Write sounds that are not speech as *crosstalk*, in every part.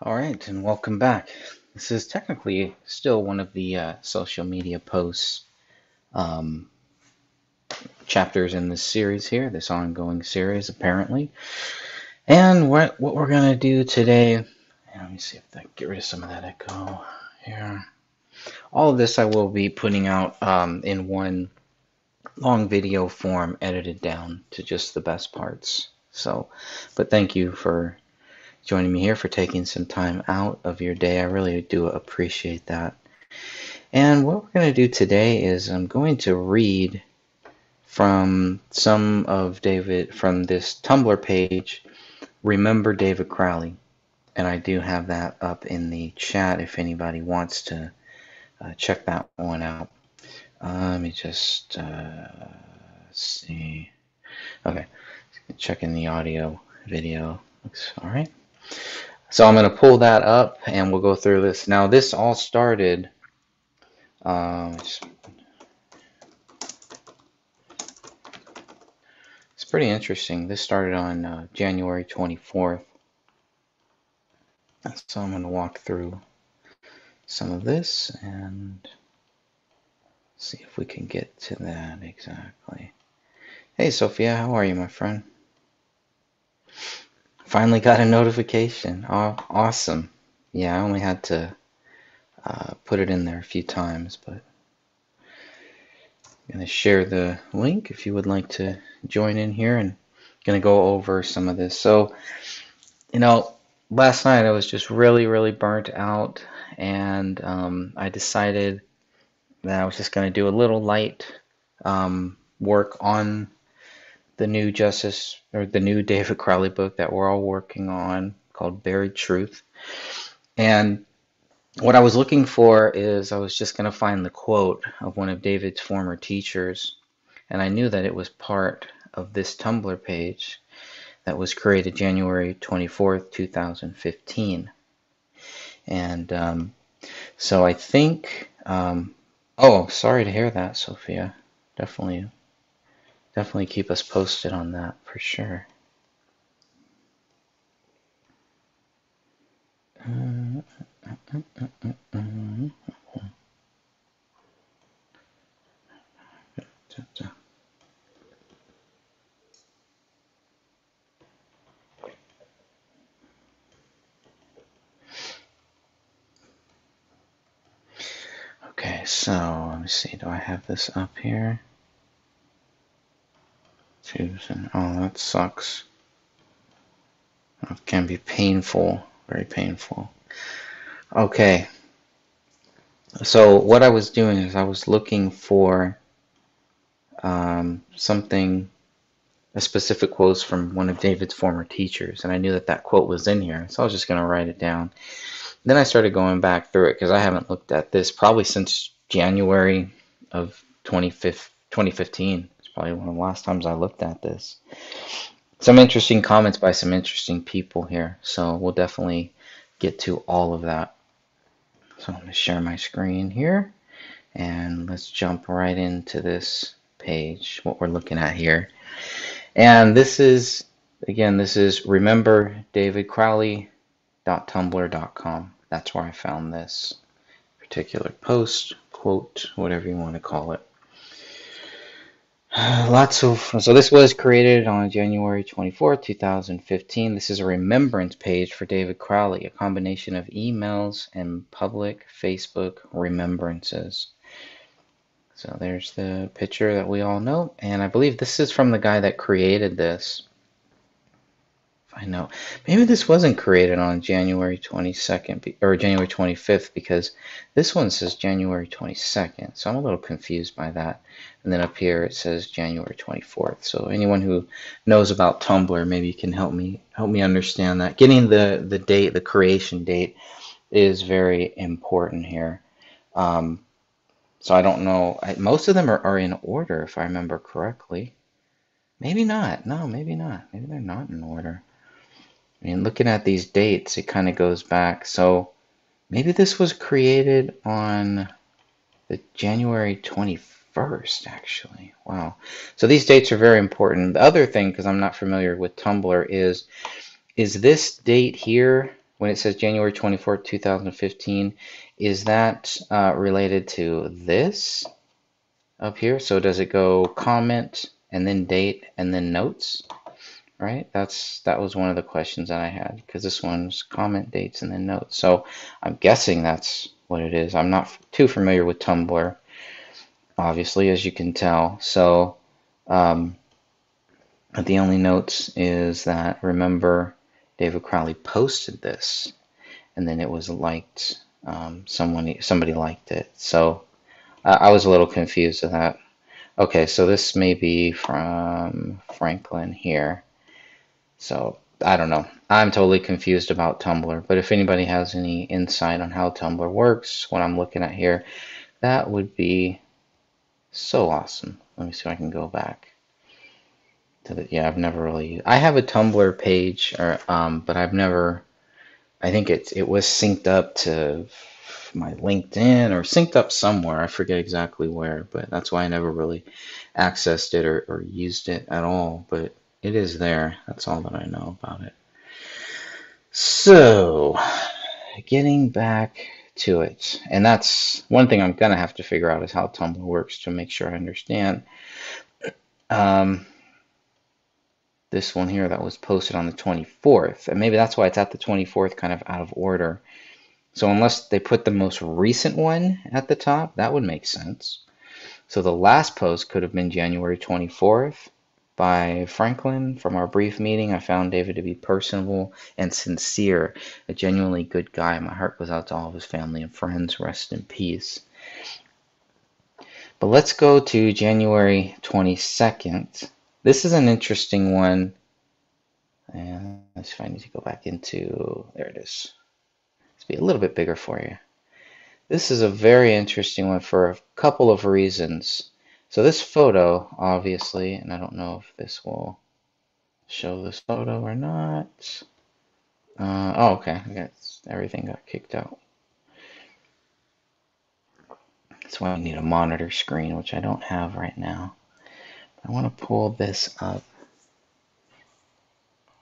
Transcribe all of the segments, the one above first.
All right, and welcome back. This is technically still one of the uh, social media posts um, chapters in this series here, this ongoing series, apparently. And what what we're gonna do today? Let me see if I get rid of some of that echo here. All of this I will be putting out um, in one long video form, edited down to just the best parts. So, but thank you for joining me here, for taking some time out of your day. I really do appreciate that. And what we're going to do today is I'm going to read from some of David, from this Tumblr page, Remember David Crowley. And I do have that up in the chat if anybody wants to uh, check that one out. Uh, let me just uh, see. Okay, checking the audio video. Looks all right. So I'm going to pull that up and we'll go through this. Now this all started, um, it's pretty interesting. This started on uh, January 24th. So I'm going to walk through some of this and see if we can get to that exactly. Hey Sophia, how are you my friend? Finally got a notification. Oh, awesome. Yeah, I only had to uh, put it in there a few times, but I'm going to share the link if you would like to join in here and going to go over some of this. So, you know, last night I was just really, really burnt out and um, I decided that I was just going to do a little light um, work on the new Justice or the new David Crowley book that we're all working on called Buried Truth. And what I was looking for is I was just going to find the quote of one of David's former teachers. And I knew that it was part of this Tumblr page that was created January 24th, 2015. And um, so I think, um, oh, sorry to hear that, Sophia. Definitely definitely keep us posted on that for sure. Okay, so let me see. Do I have this up here? Oh, that sucks. It can be painful, very painful. Okay. So what I was doing is I was looking for um, something, a specific quote from one of David's former teachers, and I knew that that quote was in here, so I was just going to write it down. Then I started going back through it because I haven't looked at this probably since January of 2015 probably one of the last times I looked at this. Some interesting comments by some interesting people here, so we'll definitely get to all of that. So I'm going to share my screen here, and let's jump right into this page, what we're looking at here. And this is, again, this is rememberdavidcrowley.tumblr.com. That's where I found this particular post, quote, whatever you want to call it. *sighs* Lots of so this was created on January 24, 2015. This is a remembrance page for David Crowley, a combination of emails and public Facebook remembrances. So there's the picture that we all know, and I believe this is from the guy that created this. I know. Maybe this wasn't created on January 22nd or January 25th because this one says January 22nd. So I'm a little confused by that. And then up here it says January 24th. So anyone who knows about Tumblr, maybe can help me help me understand that. Getting the the date, the creation date, is very important here. Um, so I don't know. I, most of them are, are in order, if I remember correctly. Maybe not. No, maybe not. Maybe they're not in order. I mean, looking at these dates, it kind of goes back. So maybe this was created on the January 21st, actually. Wow. So these dates are very important. The other thing, because I'm not familiar with Tumblr, is is this date here when it says January 24th, 2015, is that uh, related to this up here? So does it go comment and then date and then notes? Right? That's that was one of the questions that I had because this one's comment dates and then notes. So I'm guessing that's what it is. I'm not too familiar with Tumblr, obviously, as you can tell. So um, the only notes is that remember David Crowley posted this, and then it was liked. Um, someone somebody liked it, so I, I was a little confused with that. Okay, so this may be from Franklin here. So I don't know. I'm totally confused about Tumblr, but if anybody has any insight on how Tumblr works, what I'm looking at here, that would be so awesome. Let me see if I can go back to the, yeah, I've never really, I have a Tumblr page, or, um, but I've never, I think it, it was synced up to my LinkedIn or synced up somewhere. I forget exactly where, but that's why I never really accessed it or, or used it at all. But it is there. That's all that I know about it. So, getting back to it, and that's one thing I'm gonna have to figure out is how Tumblr works to make sure I understand. Um, this one here that was posted on the 24th, and maybe that's why it's at the 24th, kind of out of order. So unless they put the most recent one at the top, that would make sense. So the last post could have been January 24th by Franklin. From our brief meeting, I found David to be personable and sincere, a genuinely good guy. My heart goes out to all of his family and friends. Rest in peace. But let's go to January 22nd. This is an interesting one. And let's see if to go back into, there it is. Let's be a little bit bigger for you. This is a very interesting one for a couple of reasons. So this photo, obviously, and I don't know if this will show this photo or not. Uh, oh, okay. I guess everything got kicked out. That's why I need a monitor screen, which I don't have right now. I want to pull this up.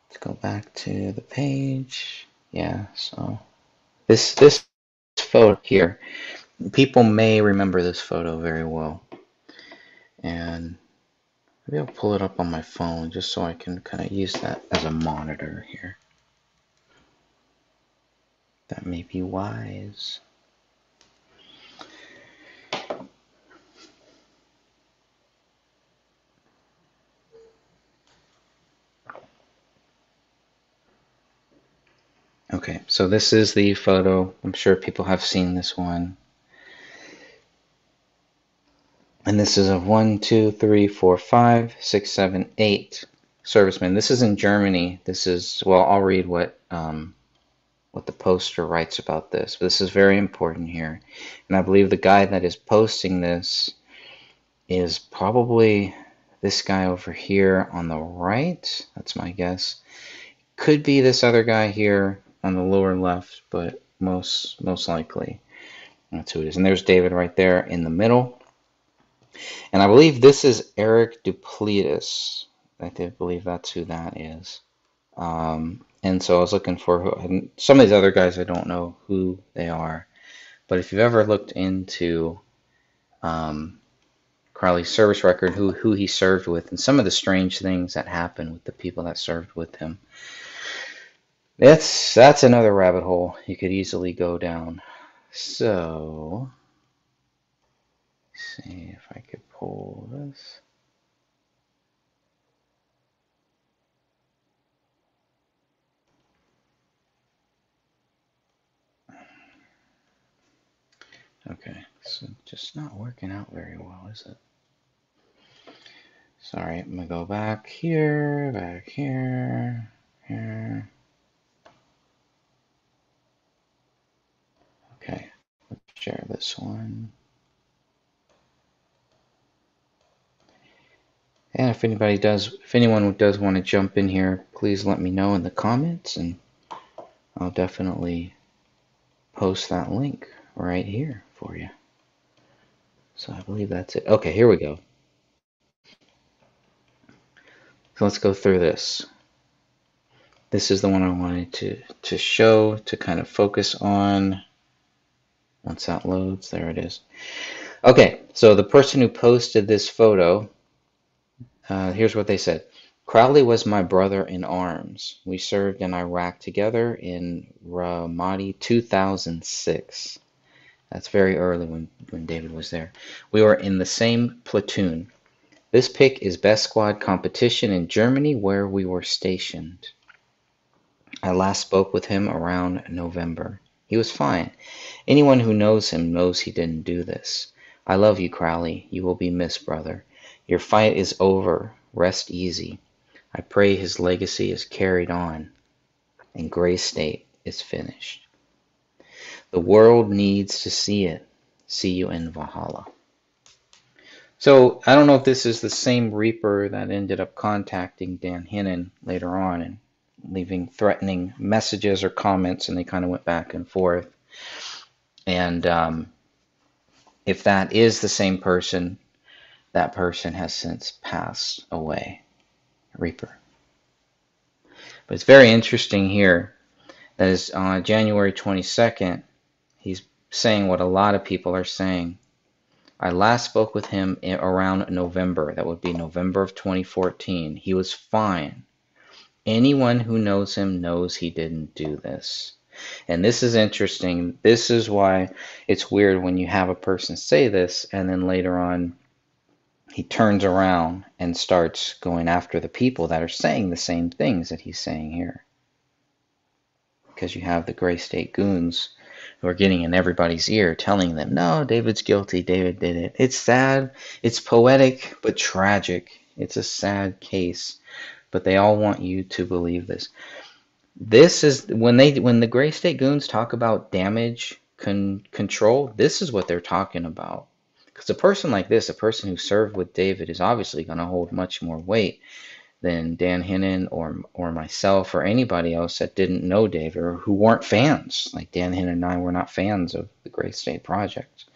Let's go back to the page. Yeah, so this this photo here, people may remember this photo very well. And maybe I'll pull it up on my phone just so I can kind of use that as a monitor here. That may be wise. Okay, so this is the photo. I'm sure people have seen this one. And this is of one, two, three, four, five, six, seven, eight servicemen. This is in Germany. This is, well, I'll read what, um, what the poster writes about this. But this is very important here. And I believe the guy that is posting this is probably this guy over here on the right. That's my guess. Could be this other guy here on the lower left, but most most likely that's who it is. And there's David right there in the middle. And I believe this is Eric Duplitz. I believe that's who that is. Um, and so I was looking for who, some of these other guys. I don't know who they are, but if you've ever looked into um, Crowley's service record, who who he served with, and some of the strange things that happened with the people that served with him, that's that's another rabbit hole you could easily go down. So, see if I could pull this. Okay, so just not working out very well, is it? Sorry, I'm gonna go back here, back here, here. Okay, let's share this one. And if anybody does, if anyone does want to jump in here, please let me know in the comments and I'll definitely post that link right here for you. So I believe that's it. Okay, here we go. So let's go through this. This is the one I wanted to, to show, to kind of focus on. Once that loads, there it is. Okay, so the person who posted this photo, uh, here's what they said. Crowley was my brother in arms. We served in Iraq together in Ramadi 2006. That's very early when, when David was there. We were in the same platoon. This pick is best squad competition in Germany where we were stationed. I last spoke with him around November. He was fine. Anyone who knows him knows he didn't do this. I love you, Crowley. You will be missed, brother. Your fight is over. Rest easy. I pray his legacy is carried on and Gray State is finished. The world needs to see it. See you in Valhalla. So I don't know if this is the same Reaper that ended up contacting Dan Hinnon later on and leaving threatening messages or comments, and they kind of went back and forth. And um, if that is the same person, that person has since passed away. Reaper. But it's very interesting here that is on January 22nd, he's saying what a lot of people are saying. I last spoke with him around November. That would be November of 2014. He was fine. Anyone who knows him knows he didn't do this. And this is interesting. This is why it's weird when you have a person say this and then later on he turns around and starts going after the people that are saying the same things that he's saying here. Because you have the Gray State goons who are getting in everybody's ear telling them, no, David's guilty, David did it. It's sad, it's poetic, but tragic. It's a sad case, but they all want you to believe this. This is when they when the Gray State goons talk about damage con- control, this is what they're talking about. Because a person like this, a person who served with David, is obviously going to hold much more weight than Dan Hinnon or or myself or anybody else that didn't know David or who weren't fans. Like Dan Hinnon and I were not fans of the Gray State Project.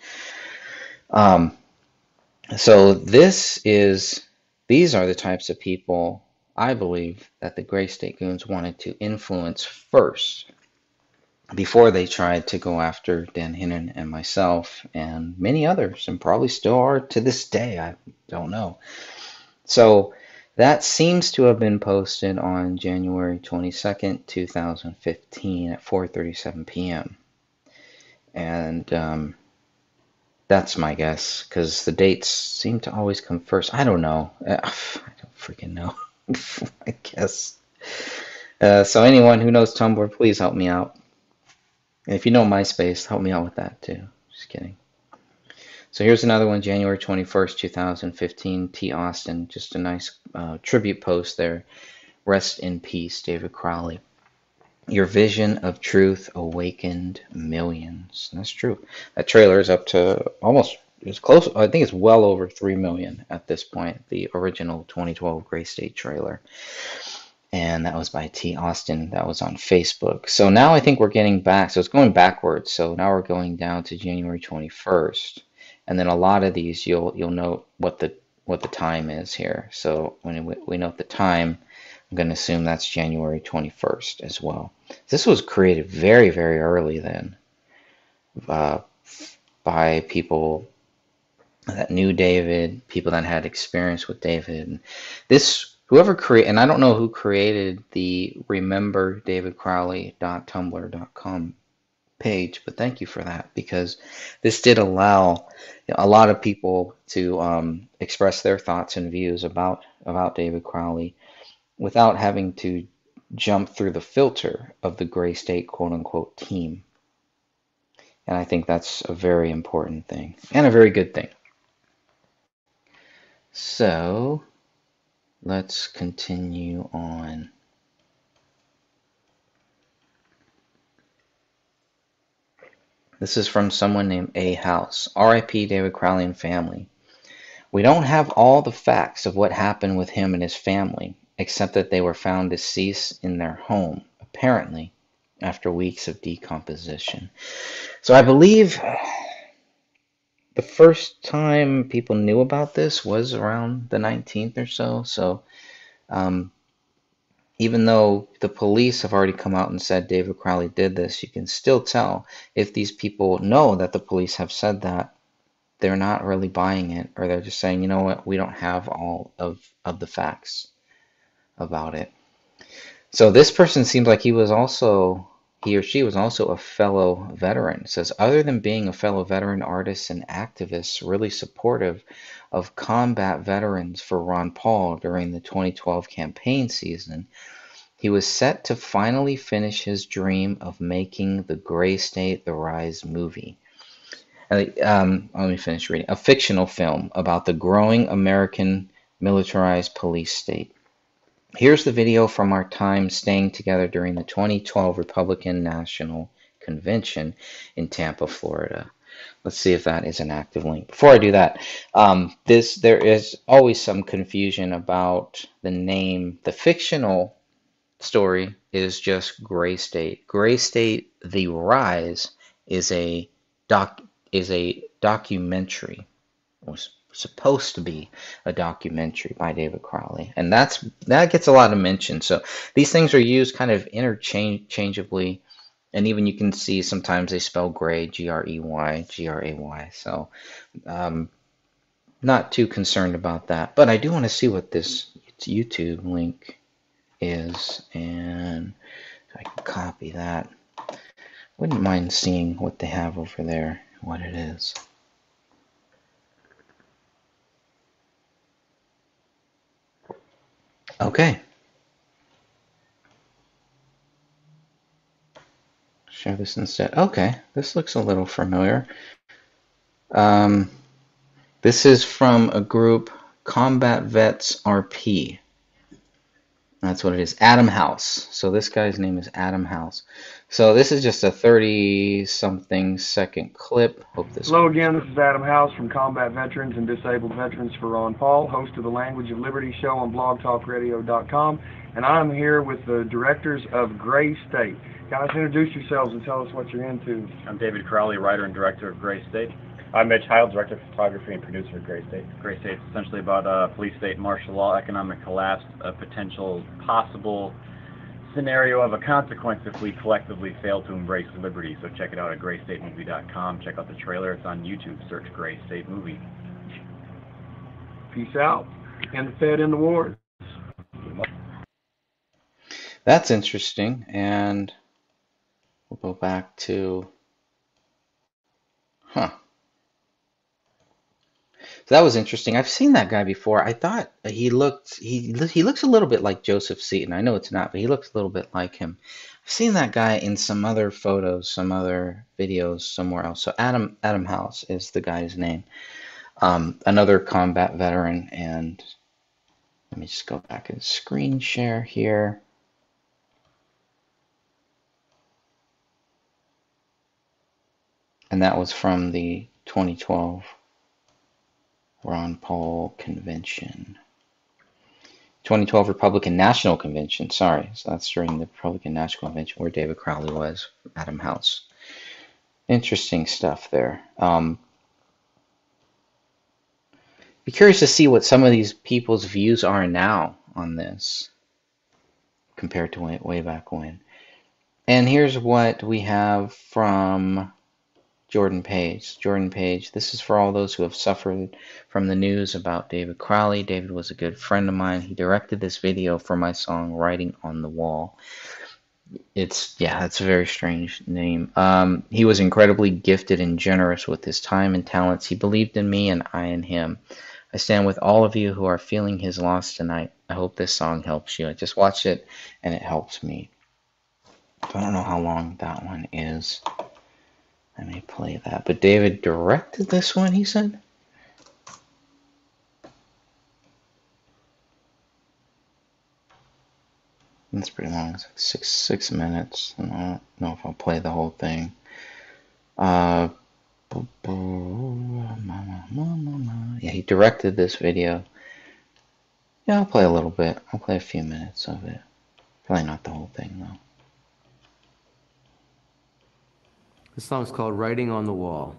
Um, so this is these are the types of people I believe that the Gray State Goons wanted to influence first before they tried to go after Dan Hinnon and myself and many others, and probably still are to this day. I don't know. So that seems to have been posted on January 22nd, 2015 at 4:37 p.m. And um, that's my guess because the dates seem to always come first. I don't know. *laughs* I don't freaking know. *laughs* I guess. Uh, so anyone who knows Tumblr, please help me out. And if you know MySpace, help me out with that too. Just kidding. So here's another one, January 21st, 2015, T. Austin. Just a nice uh, tribute post there. Rest in peace, David Crowley. Your vision of truth awakened millions. That's true. That trailer is up to almost it's close. I think it's well over three million at this point. The original 2012 Gray State trailer, and that was by T. Austin. That was on Facebook. So now I think we're getting back. So it's going backwards. So now we're going down to January 21st, and then a lot of these you'll you'll note what the what the time is here. So when we, note the time, I'm going to assume that's January 21st as well. This was created very very early then. Uh, by people that knew David, people that had experience with David. This whoever create and I don't know who created the remember davidcrowley.tumblr.com page, but thank you for that because this did allow a lot of people to um, express their thoughts and views about about David Crowley without having to jump through the filter of the Gray State quote unquote team. And I think that's a very important thing and a very good thing. So let's continue on. This is from someone named A House. RIP David Crowley and family. We don't have all the facts of what happened with him and his family, except that they were found deceased in their home, apparently after weeks of decomposition. So I believe the first time people knew about this was around the 19th or so. So, um, even though the police have already come out and said David Crowley did this, you can still tell if these people know that the police have said that they're not really buying it or they're just saying, you know what, we don't have all of, of the facts about it. So this person seems like he was also he or she was also a fellow veteran. It says, other than being a fellow veteran artist and activist, really supportive of combat veterans for Ron Paul during the 2012 campaign season, he was set to finally finish his dream of making the Gray State The Rise movie. Um, let me finish reading. A fictional film about the growing American militarized police state. Here's the video from our time staying together during the 2012 Republican National Convention in Tampa, Florida. Let's see if that is an active link. Before I do that, um, this there is always some confusion about the name. The fictional story is just Gray State. Gray State: The Rise is a doc is a documentary supposed to be a documentary by David Crowley, and that's that gets a lot of mention. So these things are used kind of interchangeably, and even you can see sometimes they spell gray, G R E Y, G R A Y. So um, not too concerned about that, but I do want to see what this YouTube link is, and I can copy that. Wouldn't mind seeing what they have over there, what it is. Okay. Share this instead. Okay, this looks a little familiar. Um, this is from a group, Combat Vets RP. That's what it is. Adam House. So this guy's name is Adam House. So this is just a 30 something second clip. Hope this Hello again, this is Adam House from Combat Veterans and Disabled Veterans for Ron Paul, host of the Language of Liberty show on blogtalkradio.com. And I'm here with the directors of Gray State. Guys, introduce yourselves and tell us what you're into. I'm David Crowley, writer and director of Gray State. I'm Mitch Heil, Director of Photography and Producer of Gray State. Gray State is essentially about uh, police state martial law, economic collapse, a potential possible scenario of a consequence if we collectively fail to embrace liberty. So check it out at graystatemovie.com. Check out the trailer. It's on YouTube. Search Gray State Movie. Peace out. And the Fed in the wars. That's interesting. And we'll go back to, huh. So that was interesting. I've seen that guy before. I thought he looked he he looks a little bit like Joseph Seaton. I know it's not, but he looks a little bit like him. I've seen that guy in some other photos, some other videos somewhere else. So Adam Adam House is the guy's name. Um, another combat veteran, and let me just go back and screen share here. And that was from the 2012 Ron Paul Convention. 2012 Republican National Convention. Sorry, so that's during the Republican National Convention where David Crowley was, Adam House. Interesting stuff there. Um, be curious to see what some of these people's views are now on this compared to way, way back when. And here's what we have from Jordan Page. Jordan Page, this is for all those who have suffered from the news about David Crowley. David was a good friend of mine. He directed this video for my song Writing on the Wall. It's, yeah, that's a very strange name. Um, he was incredibly gifted and generous with his time and talents. He believed in me and I in him. I stand with all of you who are feeling his loss tonight. I hope this song helps you. I just watched it and it helps me. I don't know how long that one is. Let me play that. But David directed this one, he said? That's pretty long. It's like six six minutes. I don't know if I'll play the whole thing. Uh, yeah, he directed this video. Yeah, I'll play a little bit. I'll play a few minutes of it. Probably not the whole thing though. The song is called Writing on the Wall.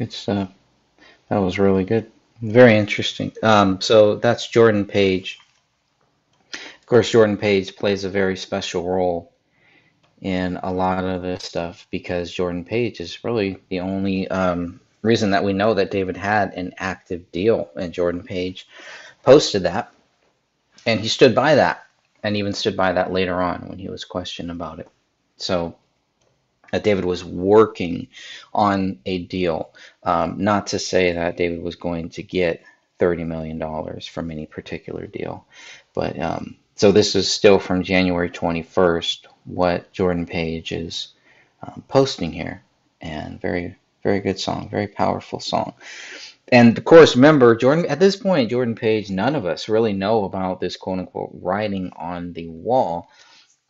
Good stuff. That was really good. Very interesting. Um, so that's Jordan Page. Of course, Jordan Page plays a very special role in a lot of this stuff because Jordan Page is really the only um, reason that we know that David had an active deal. And Jordan Page posted that, and he stood by that, and even stood by that later on when he was questioned about it. So that David was working on a deal. Um, not to say that David was going to get $30 million from any particular deal. But um, so this is still from January 21st, what Jordan Page is um, posting here. And very, very good song, very powerful song. And of course, remember, Jordan, at this point, Jordan Page, none of us really know about this quote unquote writing on the wall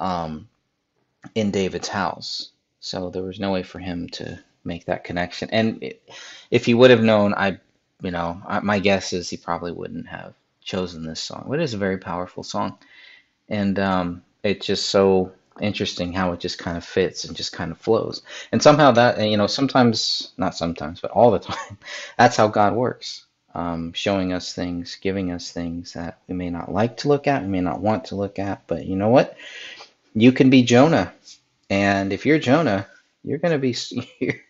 um, in David's house. So there was no way for him to make that connection. And if he would have known, I, you know, my guess is he probably wouldn't have chosen this song. But it is a very powerful song, and um, it's just so interesting how it just kind of fits and just kind of flows. And somehow that, you know, sometimes, not sometimes, but all the *laughs* time, that's how God works. Um, showing us things, giving us things that we may not like to look at, we may not want to look at, but you know what? You can be Jonah and if you're Jonah, you're going to be *laughs*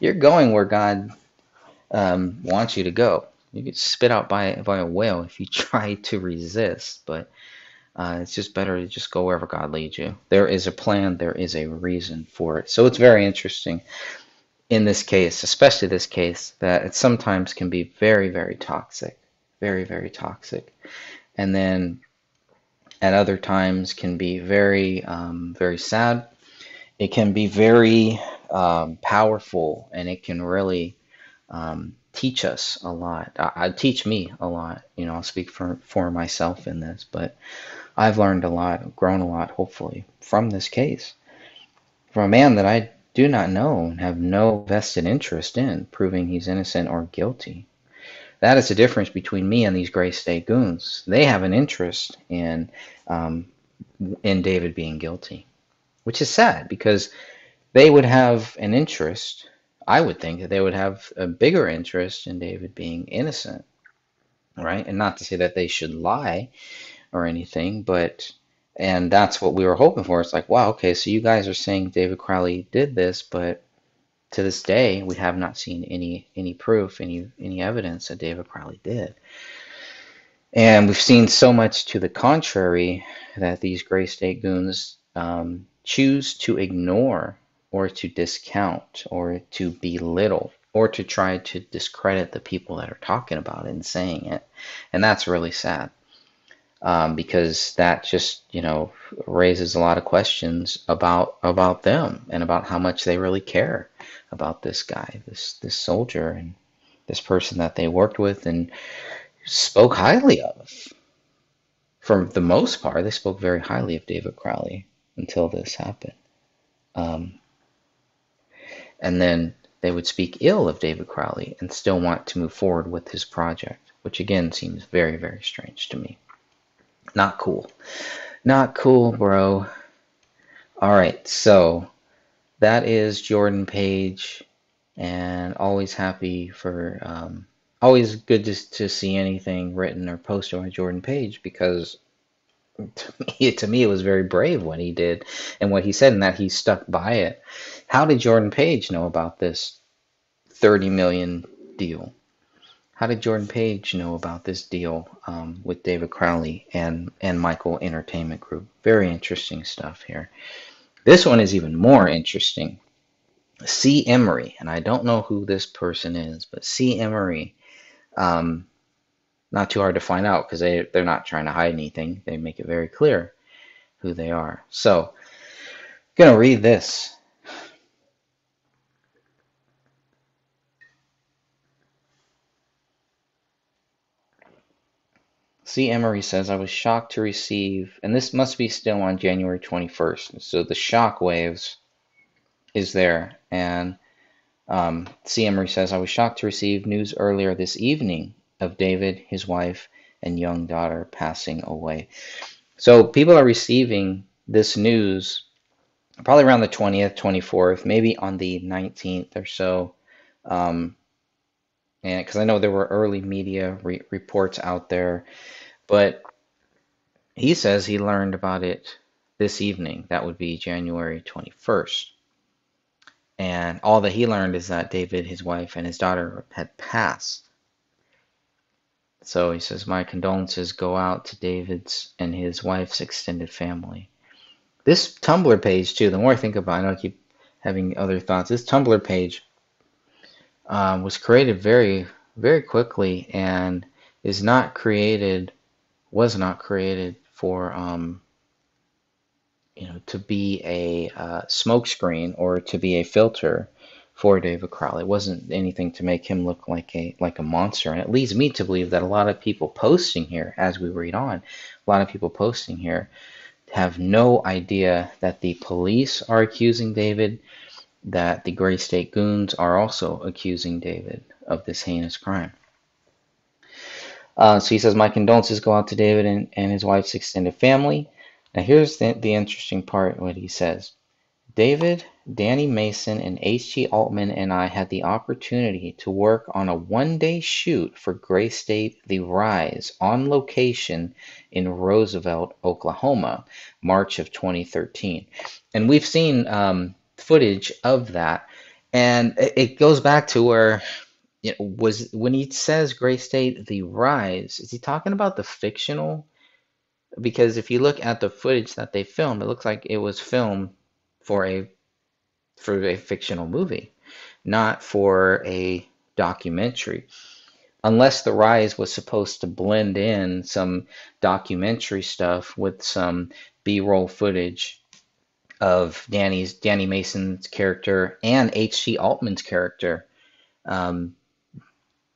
you're, going where God um, wants you to go. You get spit out by by a whale if you *laughs* try to resist, but uh, it's just better to just go wherever God leads you. There is a plan, there is a reason for it. So it's very interesting in this case, especially this case, that it sometimes can be very, very toxic, very, very toxic, and then at other times can be very, um, very sad it can be very um, powerful and it can really um, teach us a lot. I, I teach me a lot. You know, I'll speak for for myself in this, but I've learned a lot, grown a lot, hopefully, from this case, from a man that I do not know and have no vested interest in proving he's innocent or guilty. That is the difference between me and these Gray State goons. They have an interest in um, in David being guilty which is sad because they would have an interest. I would think that they would have a bigger interest in David being innocent, right? And not to say that they should lie or anything, but and that's what we were hoping for. It's like, wow, okay, so you guys are saying David Crowley did this, but to this day we have not seen any any proof, any any evidence that David Crowley did. And we've seen so much to the contrary that these Gray State goons um, choose to ignore or to discount or to belittle or to try to discredit the people that are talking about it and saying it. And that's really sad um, because that just you know raises a lot of questions about about them and about how much they really care about this guy, this this soldier, and this person that they worked with and spoke highly of. For the most part, they spoke very highly of David Crowley until this happened. Um, and then they would speak ill of David Crowley and still want to move forward with his project, which again seems very, very strange to me. Not cool. Not cool, bro. All right, so that is Jordan Page, and always happy for, um, always good to, to see anything written or posted on Jordan Page because to *laughs* me, to me, it was very brave what he did and what he said, and that he stuck by it. How did Jordan Page know about this 30 million deal? How did Jordan Page know about this deal um, with David Crowley and, and Michael Entertainment Group? Very interesting stuff here. This one is even more interesting. C. Emery, and I don't know who this person is, but C. Emery, um, not too hard to find out because they, they're not trying to hide anything. They make it very clear who they are. So, I'm going to read this. C. Emery says, I was shocked to receive, and this must be still on January 21st. So the shock waves is there. And um, C. Emery says, I was shocked to receive news earlier this evening of David, his wife, and young daughter passing away. So people are receiving this news probably around the 20th, 24th, maybe on the 19th or so. Um, and because I know there were early media re- reports out there, but he says he learned about it this evening. That would be January 21st. And all that he learned is that David, his wife, and his daughter had passed. So he says, My condolences go out to David's and his wife's extended family. This Tumblr page, too, the more I think about it, I I keep having other thoughts. This Tumblr page um, was created very, very quickly and is not created, was not created for, um, you know, to be a uh, smokescreen or to be a filter for David Crowley. It wasn't anything to make him look like a like a monster. And it leads me to believe that a lot of people posting here, as we read on, a lot of people posting here have no idea that the police are accusing David, that the Gray State Goons are also accusing David of this heinous crime. Uh, so he says, My condolences go out to David and, and his wife's extended family. Now, here's the, the interesting part what he says. David, Danny Mason, and H.G. Altman and I had the opportunity to work on a one day shoot for Gray State The Rise on location in Roosevelt, Oklahoma, March of 2013. And we've seen um, footage of that. And it it goes back to where know, was when he says Gray State The Rise, is he talking about the fictional? Because if you look at the footage that they filmed, it looks like it was filmed for a for a fictional movie, not for a documentary. Unless The Rise was supposed to blend in some documentary stuff with some B-roll footage of Danny's Danny Mason's character and H.C. Altman's character um,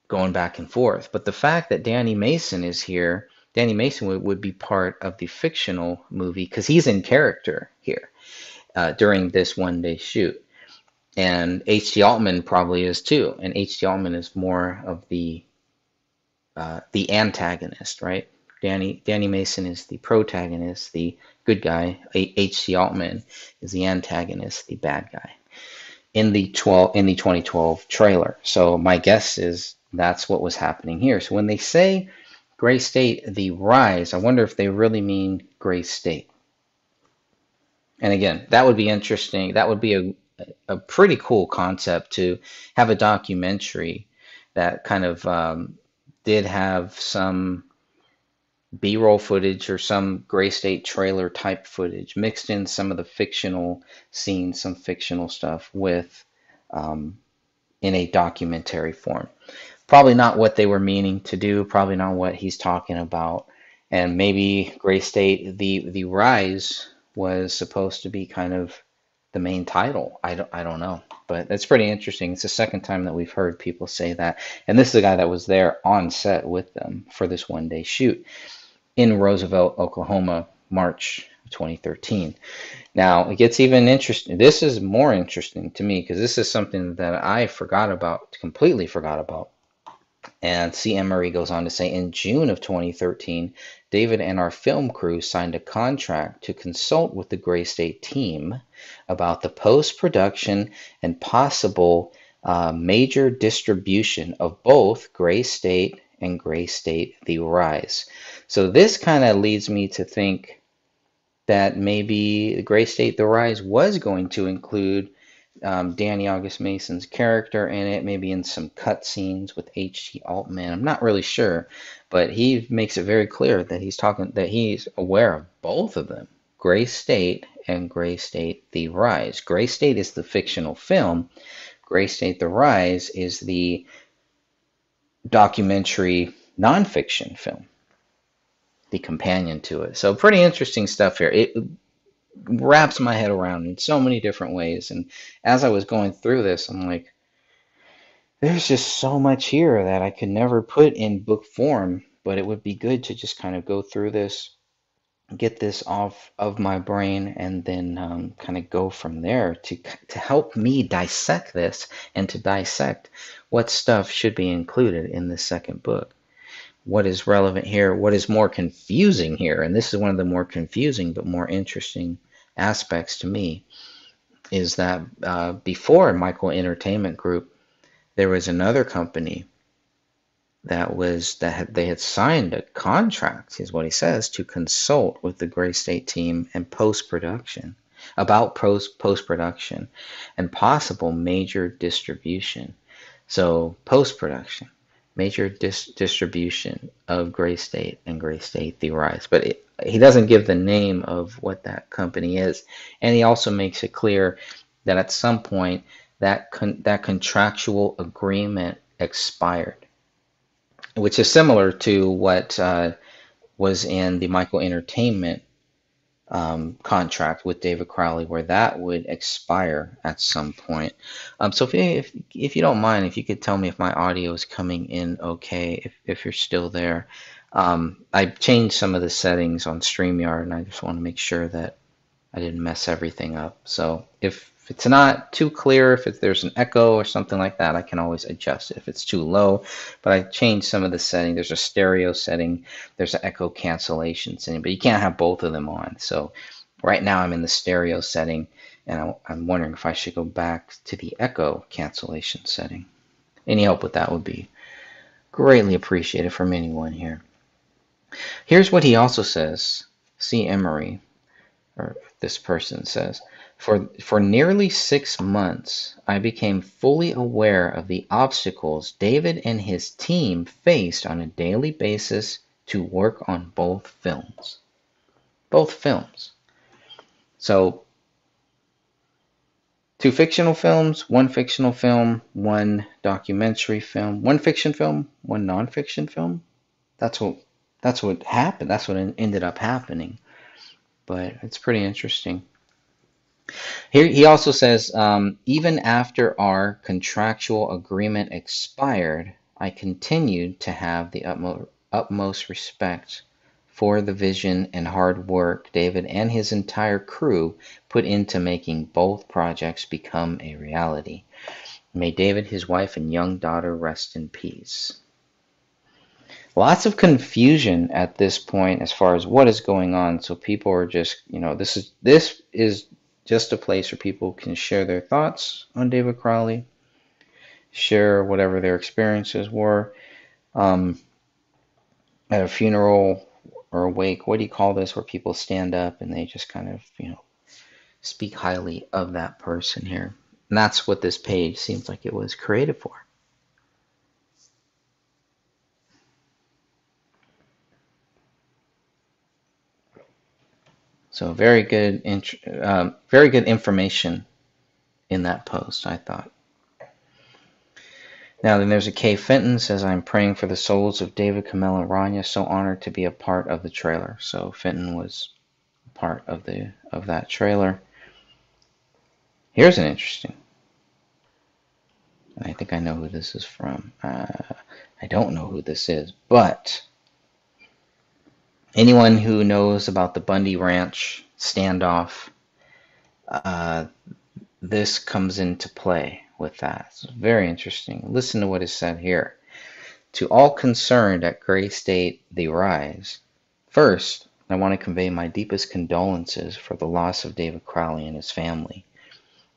going back and forth. But the fact that Danny Mason is here, Danny Mason would, would be part of the fictional movie because he's in character here uh, during this one day shoot. And H.G. Altman probably is too. And H.G. Altman is more of the uh, the antagonist, right? Danny Danny Mason is the protagonist, the good guy. H.C. Altman is the antagonist, the bad guy. In the 12 in the 2012 trailer. So my guess is that's what was happening here. So when they say Gray State, the rise, I wonder if they really mean Gray State. And again, that would be interesting. That would be a, a pretty cool concept to have a documentary that kind of um, did have some B-roll footage or some Gray State trailer type footage mixed in some of the fictional scenes, some fictional stuff with um, in a documentary form. Probably not what they were meaning to do, probably not what he's talking about. And maybe Gray State, the the rise was supposed to be kind of the main title. I don't I don't know. But it's pretty interesting. It's the second time that we've heard people say that. And this is a guy that was there on set with them for this one day shoot in Roosevelt, Oklahoma, March 2013. Now, it gets even interesting. This is more interesting to me because this is something that I forgot about, completely forgot about. And C. Emery goes on to say in June of 2013, David and our film crew signed a contract to consult with the Gray State team about the post production and possible uh, major distribution of both Gray State and Gray State The Rise. So this kind of leads me to think that maybe Gray State The Rise was going to include um, Danny August Mason's character in it, maybe in some cutscenes with H.T. Altman. I'm not really sure, but he makes it very clear that he's talking that he's aware of both of them, Gray State and Gray State: The Rise. Gray State is the fictional film. Gray State: The Rise is the documentary nonfiction film, the companion to it. So pretty interesting stuff here. It wraps my head around in so many different ways. And as I was going through this, I'm like, there's just so much here that I could never put in book form, but it would be good to just kind of go through this, get this off of my brain, and then um, kind of go from there to to help me dissect this and to dissect what stuff should be included in the second book. What is relevant here? What is more confusing here? And this is one of the more confusing but more interesting aspects to me is that uh, before Michael Entertainment Group, there was another company that was that had, they had signed a contract, is what he says, to consult with the Gray State team and post production about post post production and possible major distribution. So post production, major dis- distribution of Gray State and Gray State The Rise, but it, he doesn't give the name of what that company is, and he also makes it clear that at some point that con- that contractual agreement expired, which is similar to what uh, was in the Michael Entertainment um, contract with David Crowley, where that would expire at some point. Um, so if, if if you don't mind, if you could tell me if my audio is coming in okay, if if you're still there. Um, I changed some of the settings on StreamYard, and I just want to make sure that I didn't mess everything up. So if if it's not too clear, if there's an echo or something like that, I can always adjust if it's too low. But I changed some of the setting. There's a stereo setting, there's an echo cancellation setting, but you can't have both of them on. So right now I'm in the stereo setting, and I'm wondering if I should go back to the echo cancellation setting. Any help with that would be greatly appreciated from anyone here. Here's what he also says. C. Emery, or this person says. For, for nearly six months, I became fully aware of the obstacles David and his team faced on a daily basis to work on both films. Both films. So, two fictional films, one fictional film, one documentary film, one fiction film, one nonfiction film. That's what that's what happened. That's what ended up happening. But it's pretty interesting. Here he also says, um, even after our contractual agreement expired, I continued to have the utmost, utmost respect for the vision and hard work David and his entire crew put into making both projects become a reality. May David, his wife, and young daughter rest in peace. Lots of confusion at this point as far as what is going on. So people are just, you know, this is this is just a place where people can share their thoughts on David Crowley, share whatever their experiences were. Um, at a funeral or a wake, what do you call this, where people stand up and they just kind of, you know, speak highly of that person here. And that's what this page seems like it was created for. So very good, uh, very good information in that post, I thought. Now, then there's a Kay Fenton says, I'm praying for the souls of David, Camille, and Rania. So honored to be a part of the trailer. So Fenton was part of the of that trailer. Here's an interesting. I think I know who this is from. Uh, I don't know who this is, but anyone who knows about the Bundy Ranch standoff, uh, this comes into play with that. It's very interesting. Listen to what is said here. To all concerned at Gray State, the rise. First, I want to convey my deepest condolences for the loss of David Crowley and his family.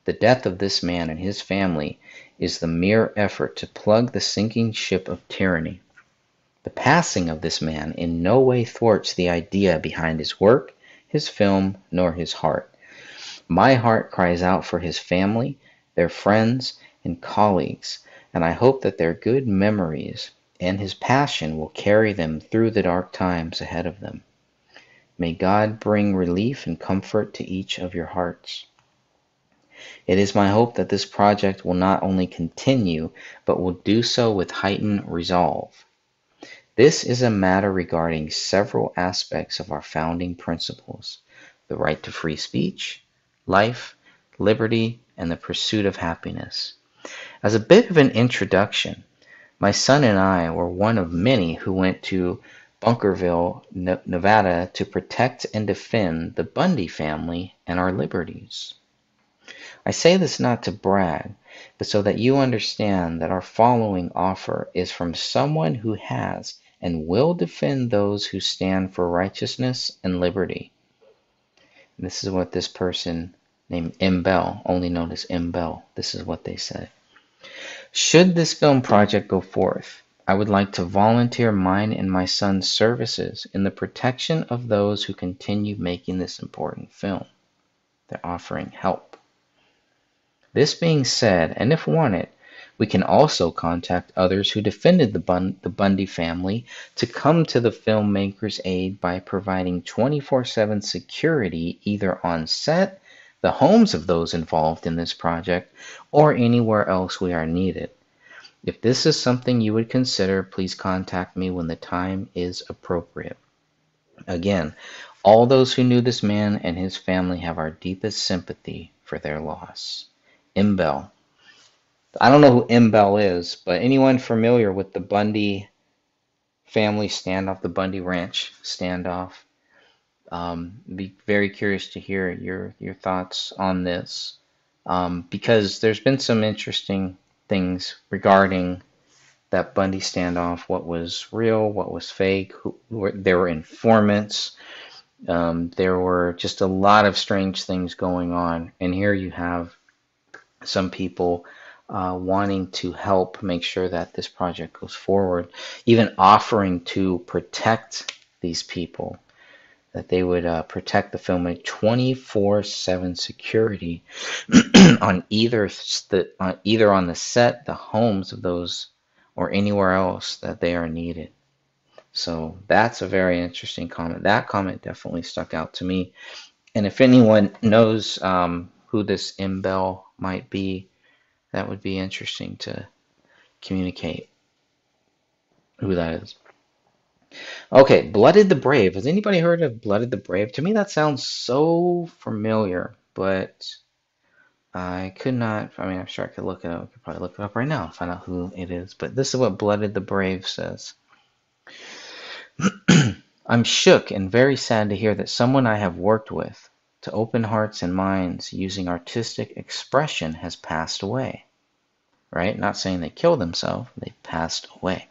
The death of this man and his family is the mere effort to plug the sinking ship of tyranny. The passing of this man in no way thwarts the idea behind his work, his film, nor his heart. My heart cries out for his family, their friends, and colleagues, and I hope that their good memories and his passion will carry them through the dark times ahead of them. May God bring relief and comfort to each of your hearts. It is my hope that this project will not only continue, but will do so with heightened resolve. This is a matter regarding several aspects of our founding principles the right to free speech, life, liberty, and the pursuit of happiness. As a bit of an introduction, my son and I were one of many who went to Bunkerville, Nevada to protect and defend the Bundy family and our liberties. I say this not to brag, but so that you understand that our following offer is from someone who has and will defend those who stand for righteousness and liberty. And this is what this person named M. Bell, only known as M. Bell, this is what they said. Should this film project go forth, I would like to volunteer mine and my son's services in the protection of those who continue making this important film. They're offering help. This being said, and if wanted, we can also contact others who defended the, the Bundy family to come to the filmmaker's aid by providing 24 7 security either on set, the homes of those involved in this project, or anywhere else we are needed. If this is something you would consider, please contact me when the time is appropriate. Again, all those who knew this man and his family have our deepest sympathy for their loss. M. I don't know who M. Bell is, but anyone familiar with the Bundy family standoff, the Bundy Ranch standoff? Um, be very curious to hear your your thoughts on this um, because there's been some interesting things regarding that Bundy standoff. What was real? What was fake? Who, who there were informants. Um, there were just a lot of strange things going on, and here you have some people uh, wanting to help make sure that this project goes forward, even offering to protect these people, that they would uh, protect the film with 24/7 security *clears throat* on either the uh, either on the set, the homes of those, or anywhere else that they are needed. So that's a very interesting comment. That comment definitely stuck out to me. And if anyone knows um, who this M. Bell might be, that would be interesting to communicate who that is. Okay, Blooded the Brave. Has anybody heard of Blooded the Brave? To me, that sounds so familiar, but I could not. I mean, I'm sure I could look it up. I could probably look it up right now and find out who it is. But this is what Blooded the Brave says. *clears throat* I'm shook and very sad to hear that someone I have worked with to open hearts and minds using artistic expression has passed away. Right? Not saying they killed themselves, they passed away.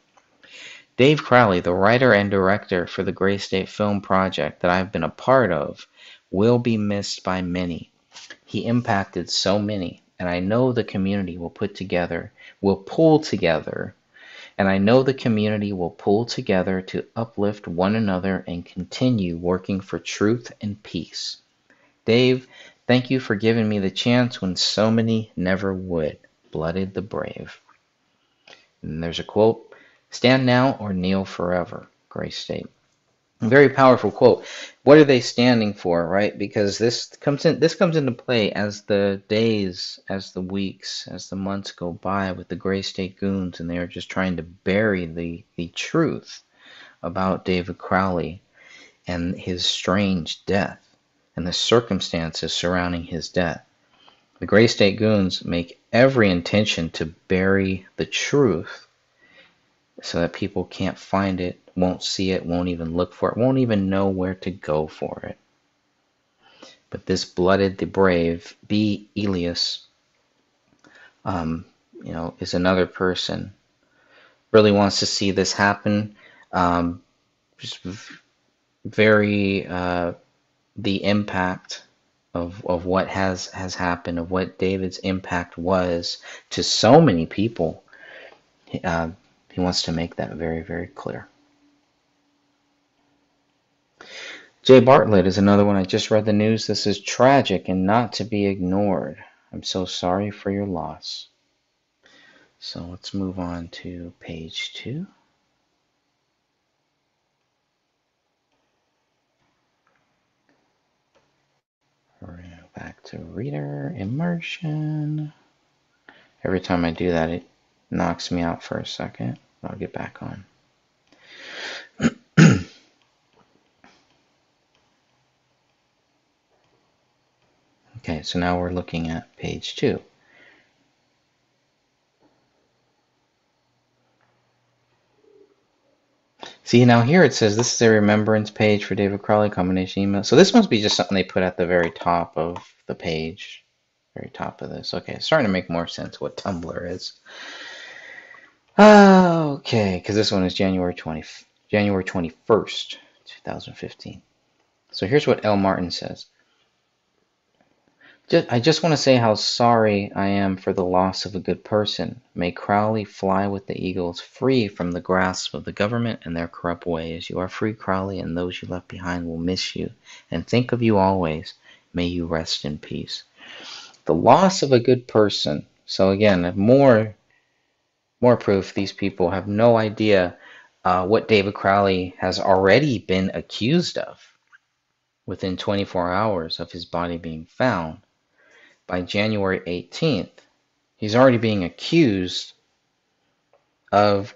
Dave Crowley, the writer and director for the Gray State Film Project that I've been a part of, will be missed by many. He impacted so many, and I know the community will put together, will pull together, and I know the community will pull together to uplift one another and continue working for truth and peace. Dave, thank you for giving me the chance when so many never would. Blooded the brave. And there's a quote Stand now or kneel forever, Gray State. Very powerful quote. What are they standing for, right? Because this comes in this comes into play as the days, as the weeks, as the months go by with the Gray State Goons, and they are just trying to bury the the truth about David Crowley and his strange death and the circumstances surrounding his death. The Gray State Goons make every intention to bury the truth so that people can't find it, won't see it, won't even look for it, won't even know where to go for it. But this blooded the brave, B. Elias, um, you know, is another person. Really wants to see this happen. Um, just very uh, the impact of of what has has happened, of what David's impact was to so many people. Uh, he wants to make that very very clear. Jay Bartlett is another one. I just read the news. This is tragic and not to be ignored. I'm so sorry for your loss. So let's move on to page two. We're going to go back to reader immersion. Every time I do that, it knocks me out for a second. I'll get back on. *clears throat* okay, so now we're looking at page two. See, now here it says this is a remembrance page for David Crowley combination email. So this must be just something they put at the very top of the page. Very top of this. Okay, it's starting to make more sense what Tumblr is. Okay, because this one is January 20, January 21st, 2015. So here's what L. Martin says. Just, I just want to say how sorry I am for the loss of a good person. May Crowley fly with the eagles, free from the grasp of the government and their corrupt ways. You are free, Crowley, and those you left behind will miss you and think of you always. May you rest in peace. The loss of a good person. So again, more, more proof. These people have no idea uh, what David Crowley has already been accused of within 24 hours of his body being found by January 18th, he's already being accused of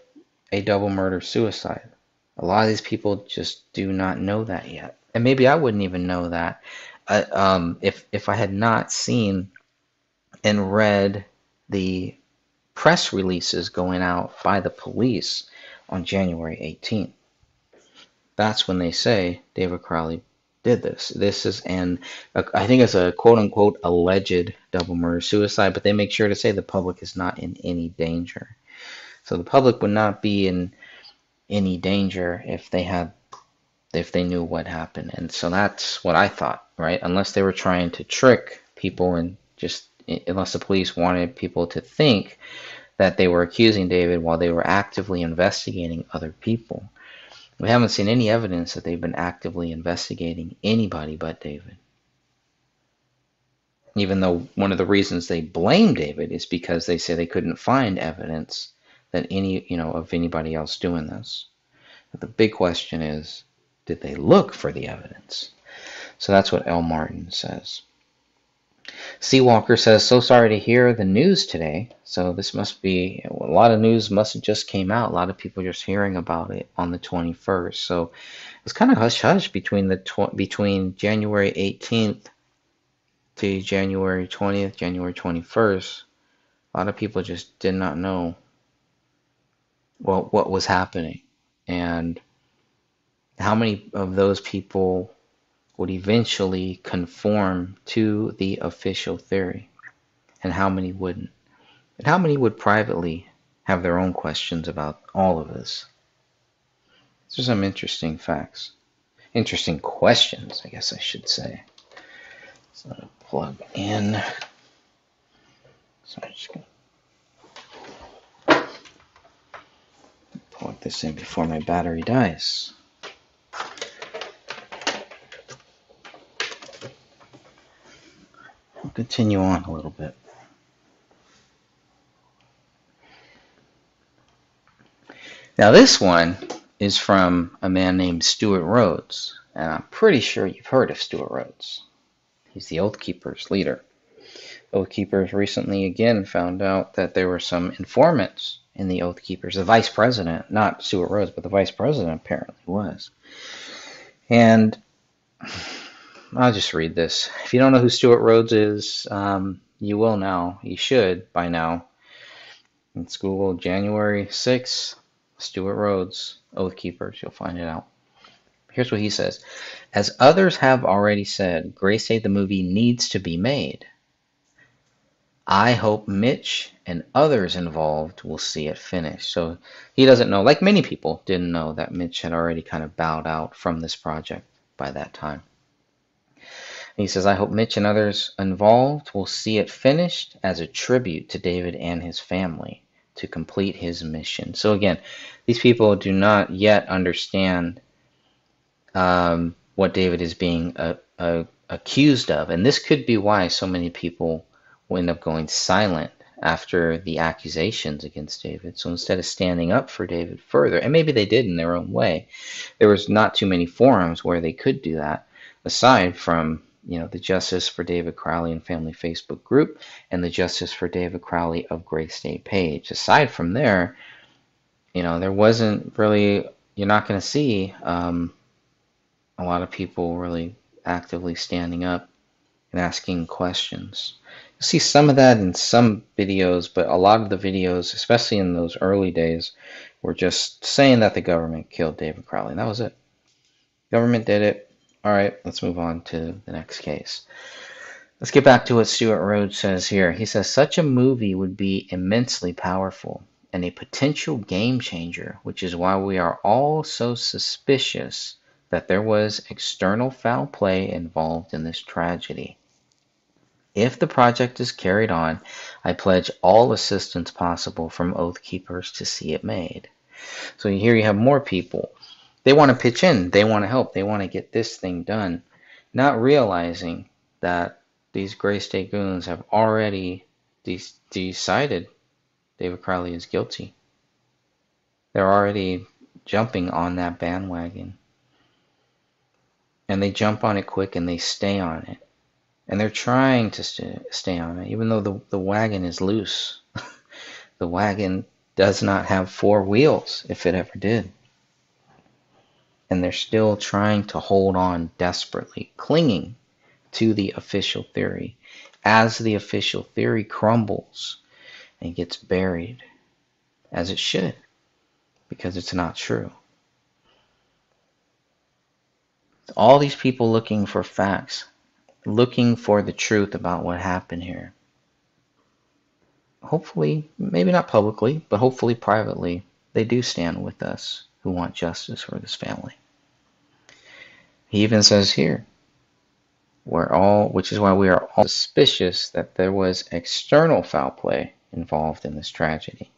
a double murder suicide. A lot of these people just do not know that yet. And maybe I wouldn't even know that uh, um, if, if I had not seen and read the press releases going out by the police on January 18th. That's when they say David Crowley did this. This is an, I think it's a quote unquote alleged double murder suicide, but they make sure to say the public is not in any danger. So the public would not be in any danger if they had, if they knew what happened. And so that's what I thought, right? Unless they were trying to trick people and just, unless the police wanted people to think that they were accusing David while they were actively investigating other people. We haven't seen any evidence that they've been actively investigating anybody but David. Even though one of the reasons they blame David is because they say they couldn't find evidence that any, you know, of anybody else doing this. But the big question is, did they look for the evidence? So that's what L. Martin says. Seawalker says, so sorry to hear the news today. So this must be, a lot of news must have just came out. A lot of people just hearing about it on the 21st. So it was kind of hush-hush between the tw- between January 18th to January 20th, January 21st. A lot of people just did not know well, what was happening. And how many of those people would eventually conform to the official theory, and how many wouldn't. And how many would privately have their own questions about all of this? These are some interesting facts. Interesting questions, I guess I should say. So I'm going to plug in. So I'm just gonna plug this in before my battery dies. Continue on a little bit. Now this one is from a man named Stewart Rhodes. And I'm pretty sure you've heard of Stewart Rhodes. He's the Oath Keepers leader. Oath Keepers recently again found out that there were some informants in the Oath Keepers. The vice president, not Stewart Rhodes, but the vice president apparently was. And I'll just read this. If you don't know who Stewart Rhodes is, um, you will now. You should by now. It's Google January 6th, Stewart Rhodes, Oath Keepers. You'll find it out. Here's what he says As others have already said, Gray State the movie needs to be made. I hope Mitch and others involved will see it finished. So he doesn't know, like many people didn't know that Mitch had already kind of bowed out from this project by that time. He says, I hope Mitch and others involved will see it finished as a tribute to David and his family to complete his mission. So again, these people do not yet understand um, what David is being uh, uh, accused of. And this could be why so many people will end up going silent after the accusations against David. So instead of standing up for David further, and maybe they did in their own way, there was not too many forums where they could do that, aside from you know the Justice for David Crowley and Family Facebook group and the Justice for David Crowley of Gray State page. Aside from there, you know there wasn't really you're not going to see um, a lot of people really actively standing up and asking questions. You'll see some of that in some videos, but a lot of the videos, especially in those early days, were just saying that the government killed David Crowley. And that was it. Government did it. All right, let's move on to the next case. Let's get back to what Stewart Rhodes says here. He says such a movie would be immensely powerful and a potential game changer, which is why we are all so suspicious that there was external foul play involved in this tragedy. If the project is carried on, I pledge all assistance possible from Oath Keepers to see it made. So here you have more people. They want to pitch in, they want to help, they want to get this thing done, not realizing that these Gray State goons have already de- decided David Crowley is guilty. They're already jumping on that bandwagon. And they jump on it quick and they stay on it and they're trying to st- stay on it, even though the, the wagon is loose. *laughs* the wagon does not have four wheels, if it ever did. And they're still trying to hold on desperately, clinging to the official theory. As the official theory crumbles and gets buried, as it should, because it's not true. All these people looking for facts looking for the truth about what happened here. Hopefully, maybe not publicly, but hopefully privately, they do stand with us who want justice for this family. He even says here, we're all, which is why we are all suspicious that there was external foul play involved in this tragedy.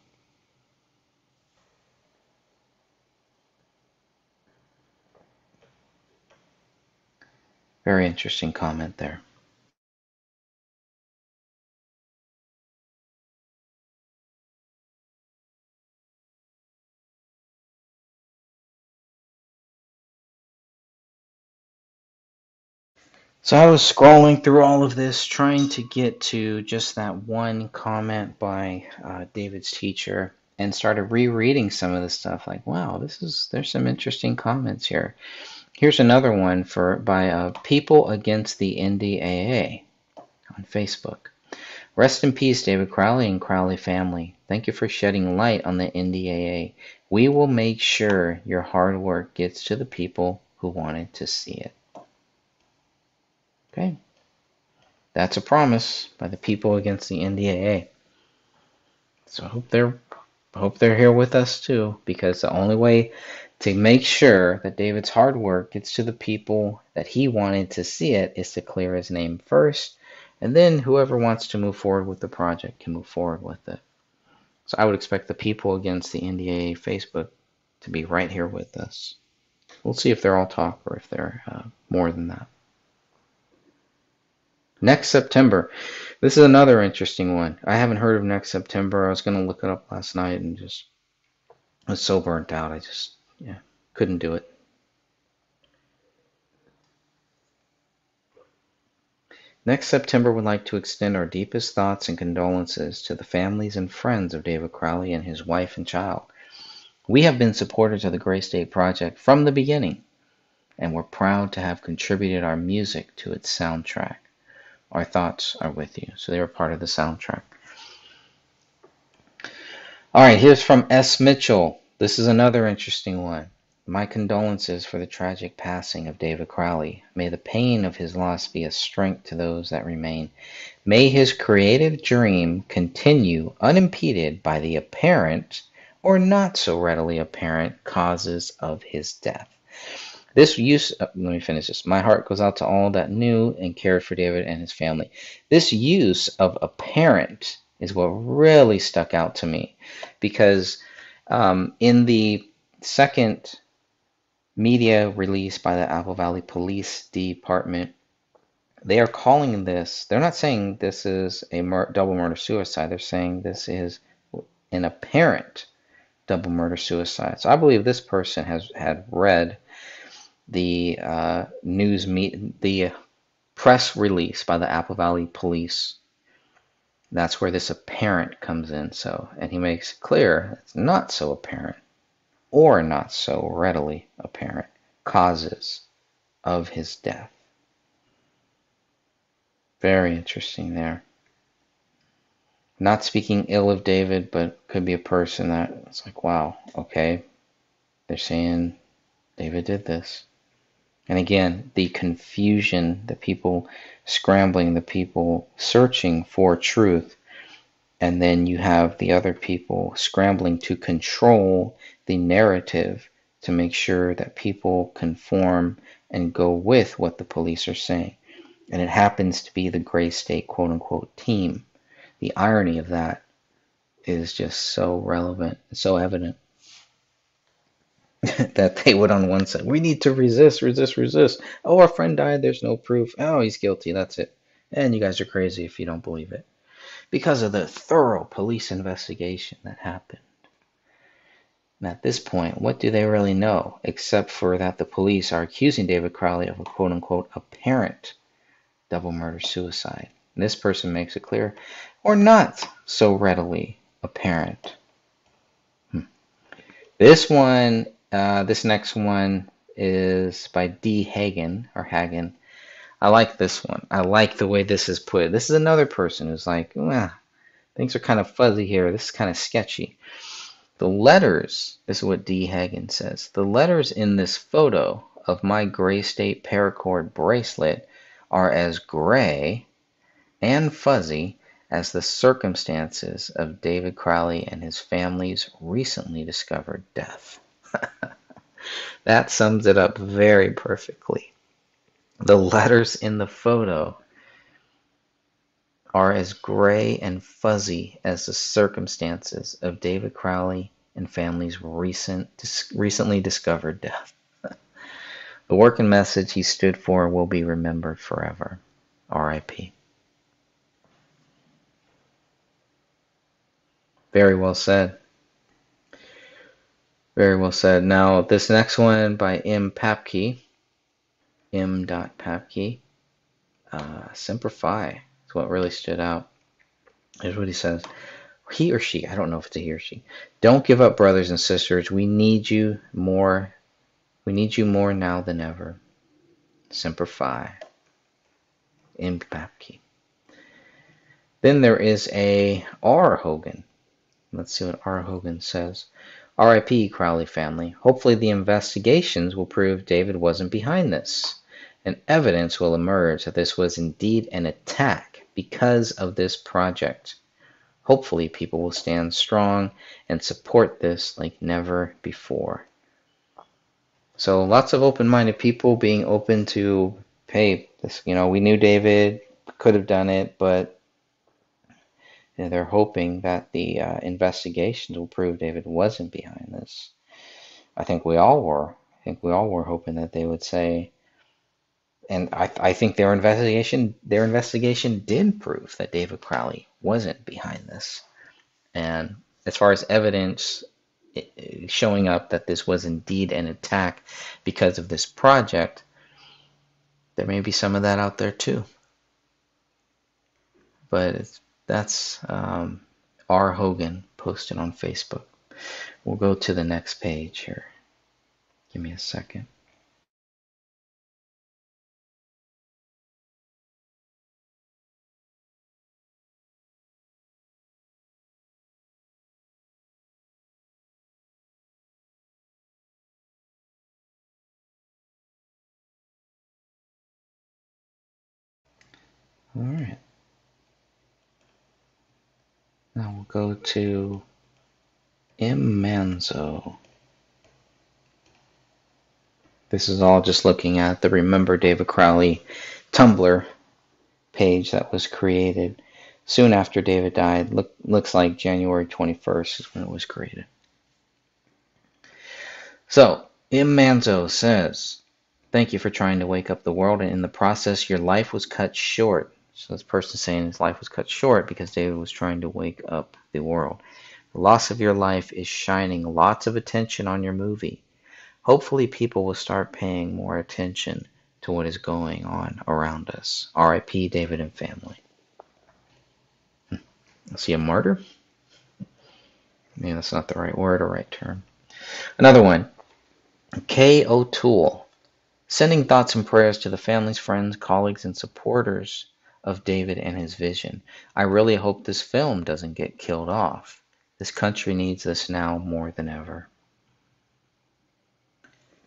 Very interesting comment there. So I was scrolling through all of this, trying to get to just that one comment by uh, David's teacher, and started rereading some of the stuff. Like, wow, this is there's some interesting comments here. Here's another one for by uh, People Against the NDAA on Facebook. Rest in peace, David Crowley and Crowley family. Thank you for shedding light on the NDAA. We will make sure your hard work gets to the people who wanted to see it. Okay. That's a promise by the people against the NDAA. So I hope they're hope they're here with us too, because the only way to make sure that David's hard work gets to the people that he wanted to see it is to clear his name first, and then whoever wants to move forward with the project can move forward with it. So I would expect the people against the NDAA Facebook to be right here with us. We'll see if they're all talk or if they're uh, more than that. Next September. This is another interesting one. I haven't heard of Next September. I was going to look it up last night and just was so burnt out. I just yeah, Couldn't do it. Next September, we'd like to extend our deepest thoughts and condolences to the families and friends of David Crowley and his wife and child. We have been supporters of the Gray State Project from the beginning, and we're proud to have contributed our music to its soundtrack. Our thoughts are with you. So they were part of the soundtrack. All right, here's from S. Mitchell. This is another interesting one. My condolences for the tragic passing of David Crowley. May the pain of his loss be a strength to those that remain. May his creative dream continue unimpeded by the apparent or not so readily apparent causes of his death. This use, uh, let me finish this. My heart goes out to all that knew and cared for David and his family. This use of apparent is what really stuck out to me because um, in the second media release by the Apple Valley Police Department, they are calling this, they're not saying this is a mur- double murder suicide, they're saying this is an apparent double murder suicide. So I believe this person has had read the uh, news meet the press release by the Apple Valley Police that's where this apparent comes in. So, and he makes it clear it's not so apparent or not so readily apparent causes of his death. Very interesting there. Not speaking ill of David, but could be a person that it's like, wow, okay, they're saying David did this. And again, the confusion, the people scrambling, the people searching for truth. And then you have the other people scrambling to control the narrative to make sure that people conform and go with what the police are saying. And it happens to be the gray state quote unquote team. The irony of that is just so relevant, so evident. *laughs* that they would on one side. We need to resist, resist, resist. Oh, our friend died. There's no proof. Oh, he's guilty. That's it. And you guys are crazy if you don't believe it. Because of the thorough police investigation that happened. And at this point, what do they really know? Except for that the police are accusing David Crowley of a quote unquote apparent double murder suicide. And this person makes it clear, or not so readily apparent. Hmm. This one uh, this next one is by D. Hagen or Hagen. I like this one. I like the way this is put. This is another person who's like, well, things are kind of fuzzy here. This is kind of sketchy. The letters, this is what D. Hagen says. The letters in this photo of my gray state paracord bracelet are as gray and fuzzy as the circumstances of David Crowley and his family's recently discovered death. That sums it up very perfectly. The letters in the photo are as gray and fuzzy as the circumstances of David Crowley and family's recent, recently discovered death. *laughs* the work and message he stood for will be remembered forever. R.I.P. Very well said. Very well said. Now, this next one by M. Papke, M. Papke, uh, Semper Fi is what really stood out. Here's what he says. He or she, I don't know if it's a he or she. Don't give up, brothers and sisters. We need you more. We need you more now than ever. Semper Fi. M. Papke. Then there is a R. Hogan. Let's see what R. Hogan says. RIP Crowley family. Hopefully the investigations will prove David wasn't behind this, and evidence will emerge that this was indeed an attack because of this project. Hopefully people will stand strong and support this like never before. So lots of open-minded people being open to, hey, this, you know, we knew David could have done it, but they're hoping that the uh, investigations will prove David wasn't behind this. I think we all were. I think we all were hoping that they would say, and I, I think their investigation their investigation did prove that David Crowley wasn't behind this. And as far as evidence showing up that this was indeed an attack because of this project, there may be some of that out there too. But it's, that's um, R. Hogan posted on Facebook. We'll go to the next page here. Give me a second. All right. Now we'll go to M. Manzo. This is all just looking at the Remember David Crowley Tumblr page that was created soon after David died. Look, looks like January 21st is when it was created. So, M. Manzo says, Thank you for trying to wake up the world, and in the process, your life was cut short. So, this person is saying his life was cut short because David was trying to wake up the world. The loss of your life is shining lots of attention on your movie. Hopefully, people will start paying more attention to what is going on around us. R.I.P. David and family. Hmm. Is he a martyr? Maybe that's not the right word or right term. Another one. K. O'Toole. Sending thoughts and prayers to the families, friends, colleagues, and supporters of David and his vision. I really hope this film doesn't get killed off. This country needs this now more than ever.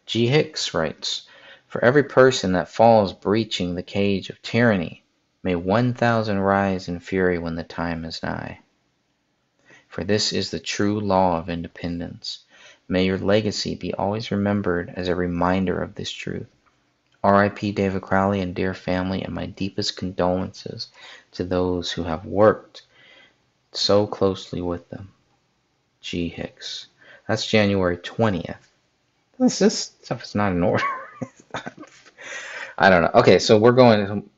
G. Hicks writes For every person that falls breaching the cage of tyranny, may 1,000 rise in fury when the time is nigh. For this is the true law of independence. May your legacy be always remembered as a reminder of this truth. R.I.P. David Crowley and dear family, and my deepest condolences to those who have worked so closely with them. G. Hicks. That's January 20th. This, this stuff is not in order. *laughs* I don't know. Okay, so we're going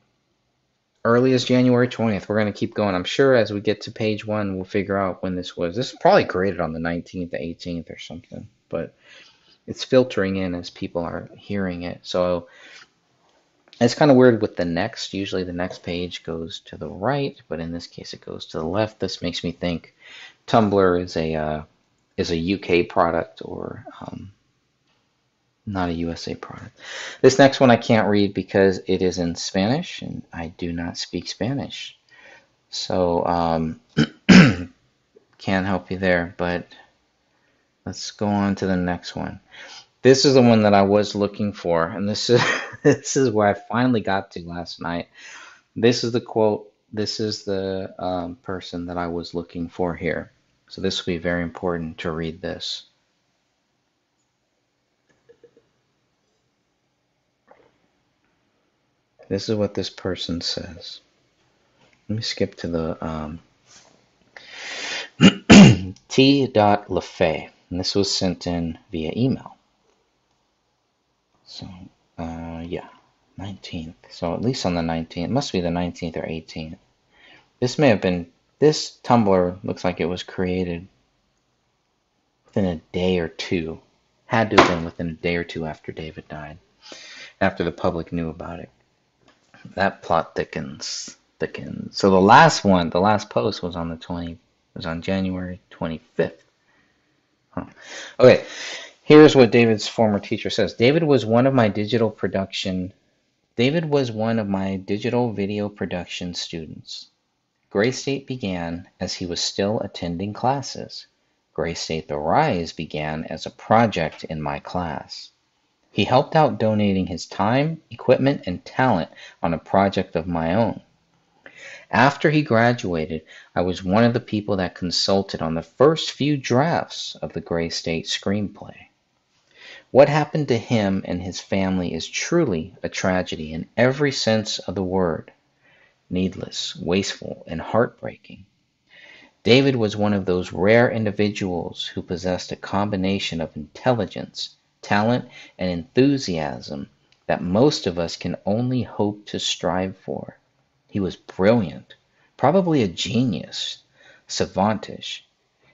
early as January 20th. We're going to keep going. I'm sure as we get to page one, we'll figure out when this was. This is probably created on the 19th, the 18th, or something. But it's filtering in as people are hearing it. So it's kind of weird with the next. Usually the next page goes to the right, but in this case it goes to the left. This makes me think Tumblr is a uh, is a UK product or um, not a USA product. This next one I can't read because it is in Spanish and I do not speak Spanish. So um, *clears throat* can't help you there, but let's go on to the next one. This is the one that I was looking for, and this is *laughs* this is where I finally got to last night. This is the quote. This is the um, person that I was looking for here. So this will be very important to read this. This is what this person says. Let me skip to the um, *clears throat* T. LaFay, and this was sent in via email. So, uh, yeah, 19th. So at least on the 19th, it must be the 19th or 18th. This may have been, this Tumblr looks like it was created within a day or two. Had to have been within a day or two after David died, after the public knew about it. That plot thickens, thickens. So the last one, the last post was on the 20, was on January 25th. Huh. Okay, here's what David's former teacher says. David was one of my digital production. David was one of my digital video production students. Gray State began as he was still attending classes. Gray State The Rise began as a project in my class. He helped out donating his time, equipment, and talent on a project of my own. After he graduated, I was one of the people that consulted on the first few drafts of the Gray State screenplay. What happened to him and his family is truly a tragedy in every sense of the word needless, wasteful, and heartbreaking. David was one of those rare individuals who possessed a combination of intelligence, talent, and enthusiasm that most of us can only hope to strive for. He was brilliant, probably a genius, savantish.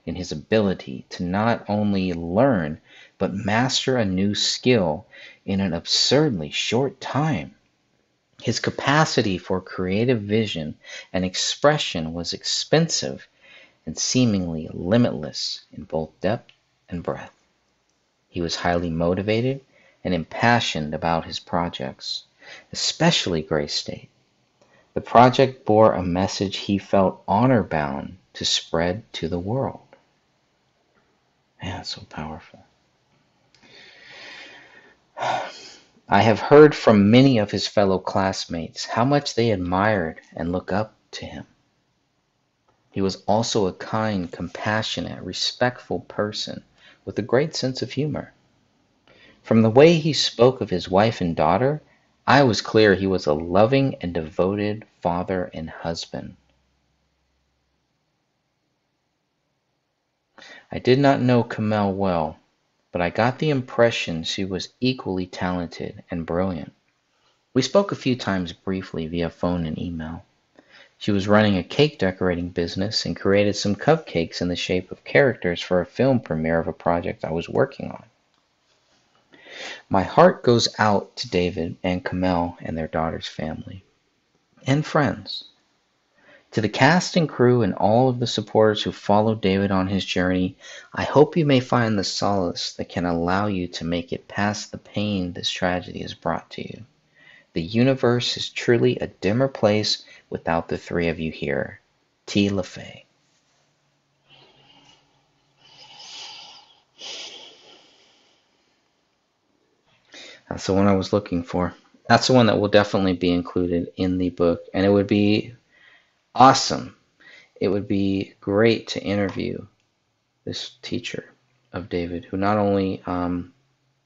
in his ability to not only learn but master a new skill in an absurdly short time. His capacity for creative vision and expression was expensive and seemingly limitless in both depth and breadth. He was highly motivated and impassioned about his projects, especially Gray State. The project bore a message he felt honor bound to spread to the world. Man, that's so powerful. *sighs* I have heard from many of his fellow classmates how much they admired and look up to him. He was also a kind, compassionate, respectful person with a great sense of humor. From the way he spoke of his wife and daughter, I was clear he was a loving and devoted father and husband. I did not know Kamel well, but I got the impression she was equally talented and brilliant. We spoke a few times briefly via phone and email. She was running a cake decorating business and created some cupcakes in the shape of characters for a film premiere of a project I was working on. My heart goes out to David and Kamel and their daughter's family and friends. To the cast and crew and all of the supporters who followed David on his journey, I hope you may find the solace that can allow you to make it past the pain this tragedy has brought to you. The universe is truly a dimmer place without the three of you here. T. LaFay. That's the one I was looking for. That's the one that will definitely be included in the book. And it would be awesome. It would be great to interview this teacher of David, who not only um,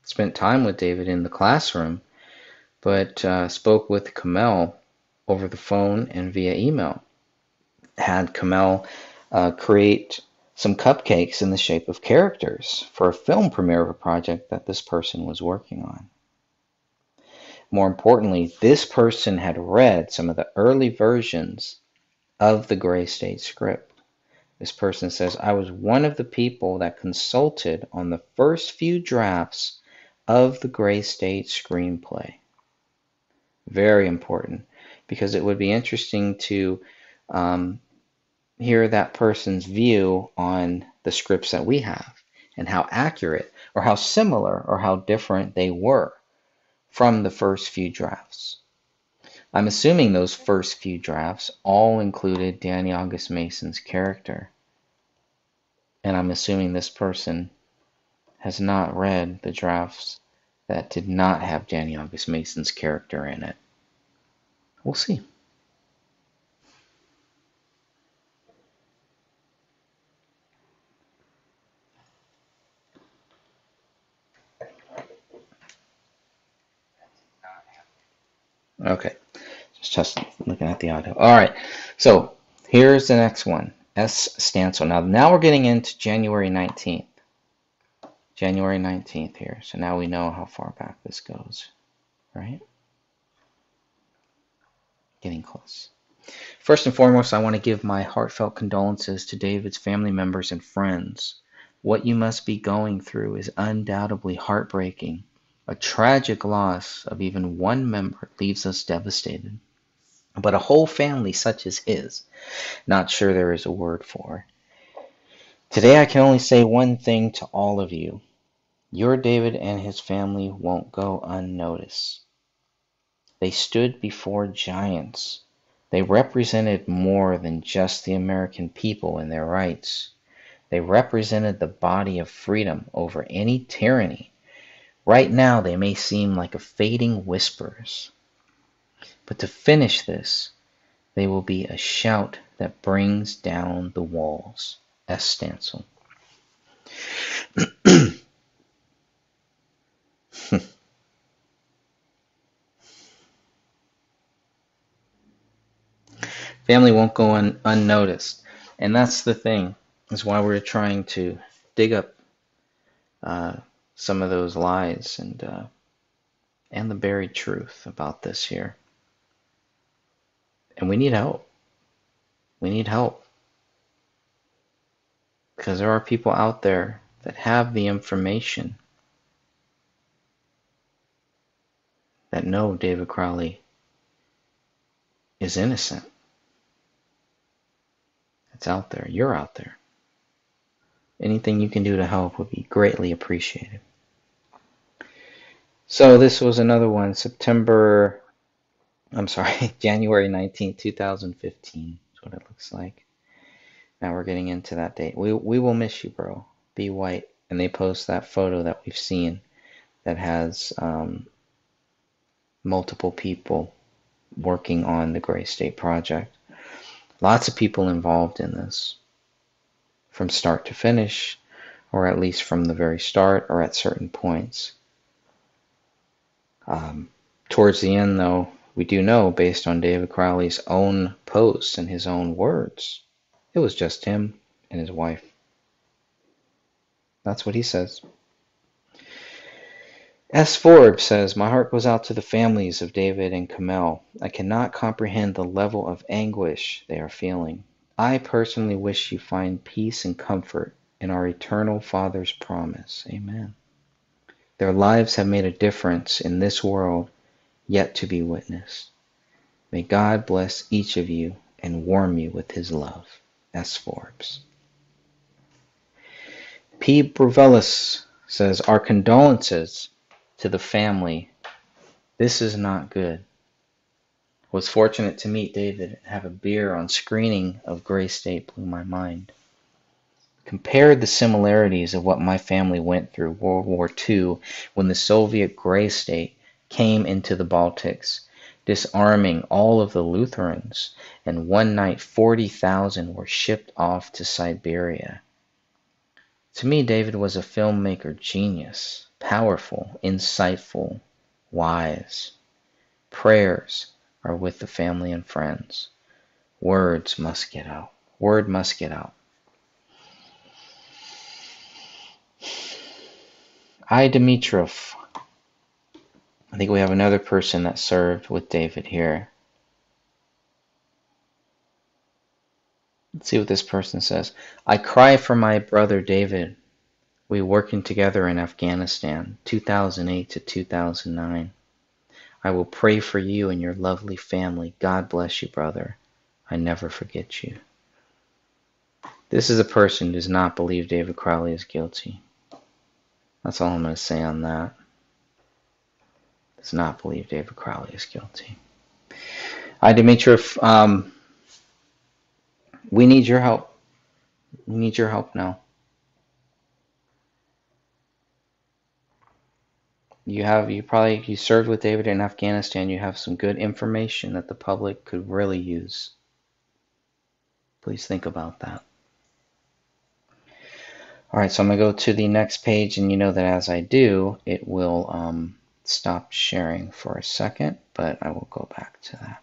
spent time with David in the classroom, but uh, spoke with Kamel over the phone and via email. Had Kamel uh, create some cupcakes in the shape of characters for a film premiere of a project that this person was working on. More importantly, this person had read some of the early versions of the Gray State script. This person says, I was one of the people that consulted on the first few drafts of the Gray State screenplay. Very important because it would be interesting to um, hear that person's view on the scripts that we have and how accurate or how similar or how different they were from the first few drafts. I'm assuming those first few drafts all included Danny August Mason's character. And I'm assuming this person has not read the drafts that did not have Danny August Mason's character in it. We'll see. Okay, just just looking at the audio. All right, so here's the next one, S. Stancil. Now, now we're getting into January 19th. January 19th here. So now we know how far back this goes, right? Getting close. First and foremost, I want to give my heartfelt condolences to David's family members and friends. What you must be going through is undoubtedly heartbreaking a tragic loss of even one member leaves us devastated. But a whole family such as his, not sure there is a word for. Today I can only say one thing to all of you. Your David and his family won't go unnoticed. They stood before giants. They represented more than just the American people and their rights. They represented the body of freedom over any tyranny Right now, they may seem like a fading whispers, but to finish this, they will be a shout that brings down the walls. S. Stancil. *coughs* Family won't go un- unnoticed, and that's the thing. Is why we're trying to dig up uh, some of those lies and uh, and the buried truth about this here. And we need help. We need help. Because there are people out there that have the information that know David Crowley is innocent. It's out there. You're out there. Anything you can do to help would be greatly appreciated. So this was another one, September, I'm sorry, *laughs* January 19th, 2015 is what it looks like. Now we're getting into that date. We, we will miss you, bro. Be white. And they post that photo that we've seen that has um, multiple people working on the Gray State project. Lots of people involved in this from start to finish, or at least from the very start or at certain points. Um, towards the end, though, we do know, based on David Crowley's own posts and his own words, it was just him and his wife. That's what he says. S. Forbes says, My heart goes out to the families of David and Kamel. I cannot comprehend the level of anguish they are feeling. I personally wish you find peace and comfort in our eternal Father's promise. Amen. Their lives have made a difference in this world yet to be witnessed. May God bless each of you and warm you with his love. S. Forbes. P. Bruvelis says, Our condolences to the family. This is not good. Was fortunate to meet David and have a beer on screening of Gray State blew my mind. Compared the similarities of what my family went through World War II when the Soviet Gray State came into the Baltics, disarming all of the Lutherans, and one night 40,000 were shipped off to Siberia. To me, David was a filmmaker genius, powerful, insightful, wise. Prayers are with the family and friends. Words must get out. Word must get out. I. Dimitrov. I think we have another person that served with David here. Let's see what this person says. I cry for my brother David. We working together in Afghanistan, 2008 to 2009. I will pray for you and your lovely family. God bless you, brother. I never forget you. This is a person who does not believe David Crowley is guilty. That's all I'm going to say on that. Does not believe David Crowley is guilty. I, Dimitrov, um, we need your help. We need your help now. You have you probably you served with David in Afghanistan. You have some good information that the public could really use. Please think about that. All right, so I'm to go to the next page, and you know that as I do, it will um, stop sharing for a second, but I will go back to that.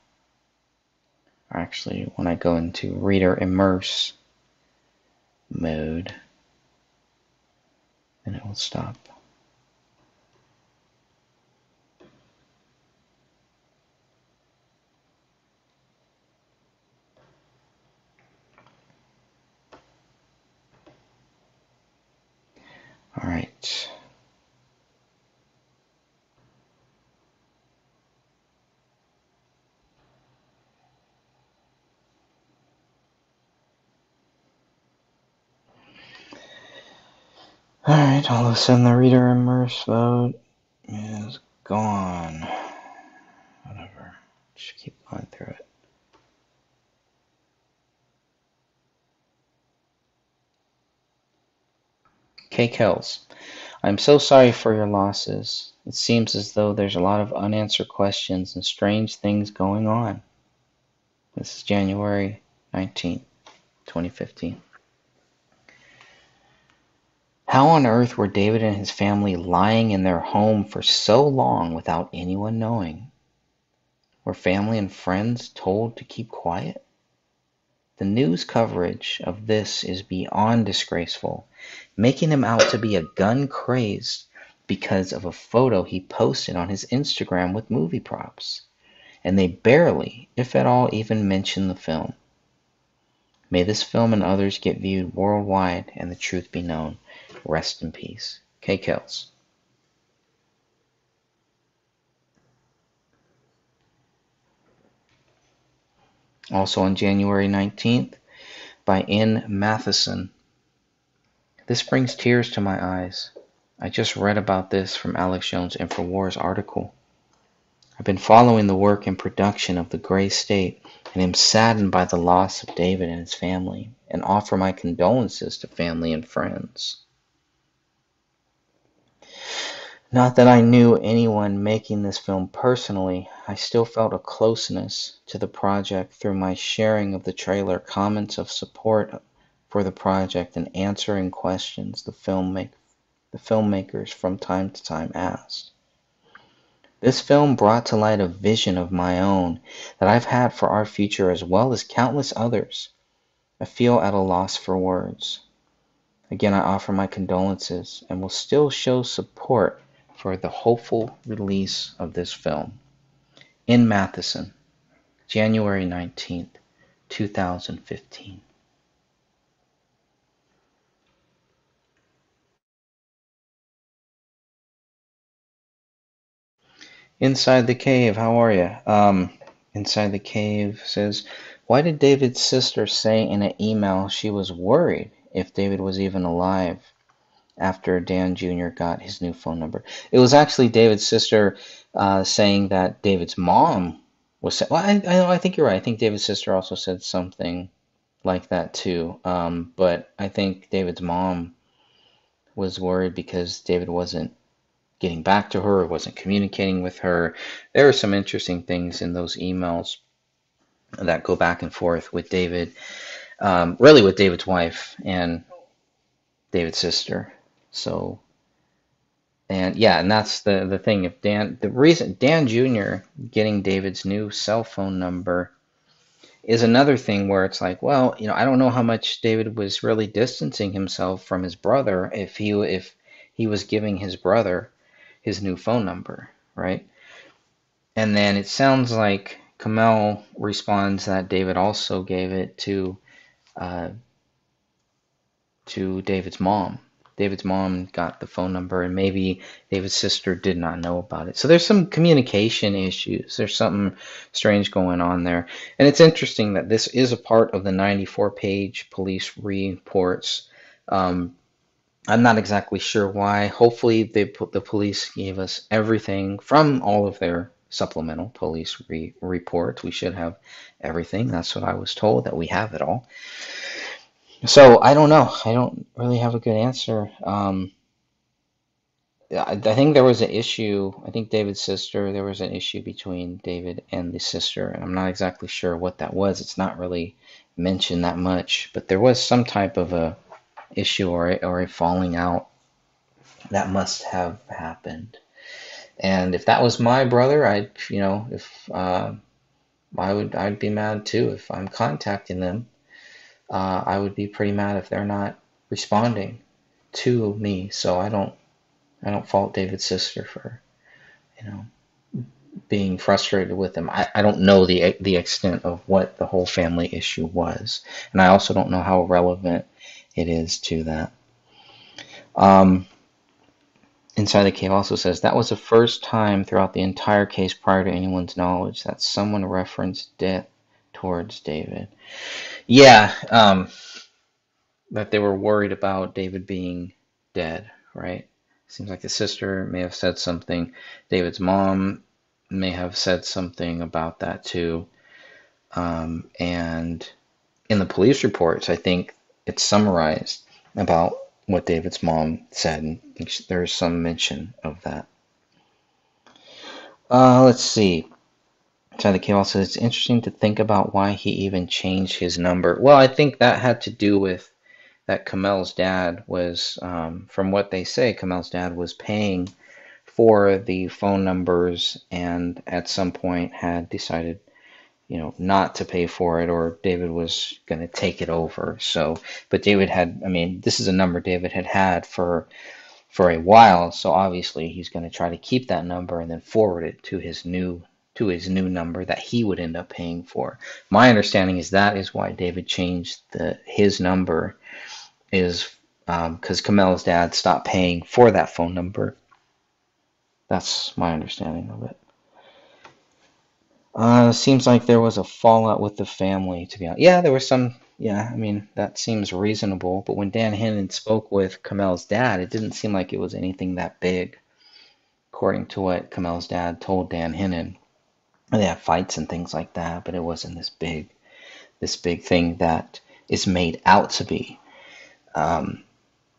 Actually, when I go into Reader Immerse mode, and it will stop. All right. All right, all of a sudden the reader immerse vote is gone. Whatever. Just keep going through it. K. Kells. I'm so sorry for your losses. It seems as though there's a lot of unanswered questions and strange things going on. This is January 19th, 2015. How on earth were David and his family lying in their home for so long without anyone knowing? Were family and friends told to keep quiet? The news coverage of this is beyond disgraceful, making him out to be a gun crazed because of a photo he posted on his Instagram with movie props. And they barely, if at all, even mention the film. May this film and others get viewed worldwide and the truth be known. Rest in peace. K. Kills. Also on January 19th, by N. Matheson. This brings tears to my eyes. I just read about this from Alex Jones' InfoWars article. I've been following the work and production of The Gray State and am saddened by the loss of David and his family and offer my condolences to family and friends. Not that I knew anyone making this film personally, I still felt a closeness to the project through my sharing of the trailer, comments of support for the project, and answering questions the, filmmake, the filmmakers from time to time asked. This film brought to light a vision of my own that I've had for our future as well as countless others. I feel at a loss for words. Again, I offer my condolences and will still show support for the hopeful release of this film. N. Matheson, January 19th, 2015. Inside the Cave, how are you? Um, Inside the Cave says, Why did David's sister say in an email she was worried if David was even alive? after Dan Jr. got his new phone number. It was actually David's sister uh, saying that David's mom was. Sa- well, I, I, I think you're right. I think David's sister also said something like that too. Um, but I think David's mom was worried because David wasn't getting back to her, wasn't communicating with her. There are some interesting things in those emails that go back and forth with David, um, really with David's wife and David's sister. So, and yeah, and that's the the thing. If Dan, the reason Dan Jr. getting David's new cell phone number is another thing where it's like, well, you know, I don't know how much David was really distancing himself from his brother if he if he was giving his brother his new phone number, right? And then it sounds like Kamel responds that David also gave it to uh, to David's mom. David's mom got the phone number, and maybe David's sister did not know about it. So there's some communication issues. There's something strange going on there. And it's interesting that this is a part of the 94 page police reports. Um, I'm not exactly sure why. Hopefully, they put, the police gave us everything from all of their supplemental police re- reports. We should have everything. That's what I was told, that we have it all. So I don't know. I don't really have a good answer. Um, I, I think there was an issue. I think David's sister. There was an issue between David and the sister, and I'm not exactly sure what that was. It's not really mentioned that much, but there was some type of a issue or a, or a falling out that must have happened. And if that was my brother, I'd you know if uh, I would I'd be mad too if I'm contacting them uh, I would be pretty mad if they're not responding to me. So I don't I don't fault David's sister for you know being frustrated with him. I, I don't know the the extent of what the whole family issue was, and I also don't know how relevant it is to that. Um, Inside the Cave also says that was the first time throughout the entire case prior to anyone's knowledge that someone referenced death towards David. Yeah, um, that they were worried about David being dead, right? Seems like the sister may have said something. David's mom may have said something about that too. Um, and in the police reports, I think it's summarized about what David's mom said. And there's some mention of that. Uh, let's see. Inside the also says it's interesting to think about why he even changed his number. Well, I think that had to do with that Kamel's dad was, um, from what they say, Kamel's dad was paying for the phone numbers and at some point had decided, you know, not to pay for it or David was going to take it over. So, but David had, I mean, this is a number David had had for for a while, so obviously he's going to try to keep that number and then forward it to his new to his new number that he would end up paying for. My understanding is that is why David changed the his number is because um, dad stopped paying for that phone number. That's my understanding of it. Uh, seems like there was a fallout with the family, to be honest. Yeah, there was some. Yeah, I mean, that seems reasonable. But when Dan Hennon spoke with Kamel's dad, it didn't seem like it was anything that big, according to what Kamel's dad told Dan Hennon. They had fights and things like that, but it wasn't this big, this big thing that is made out to be. Um,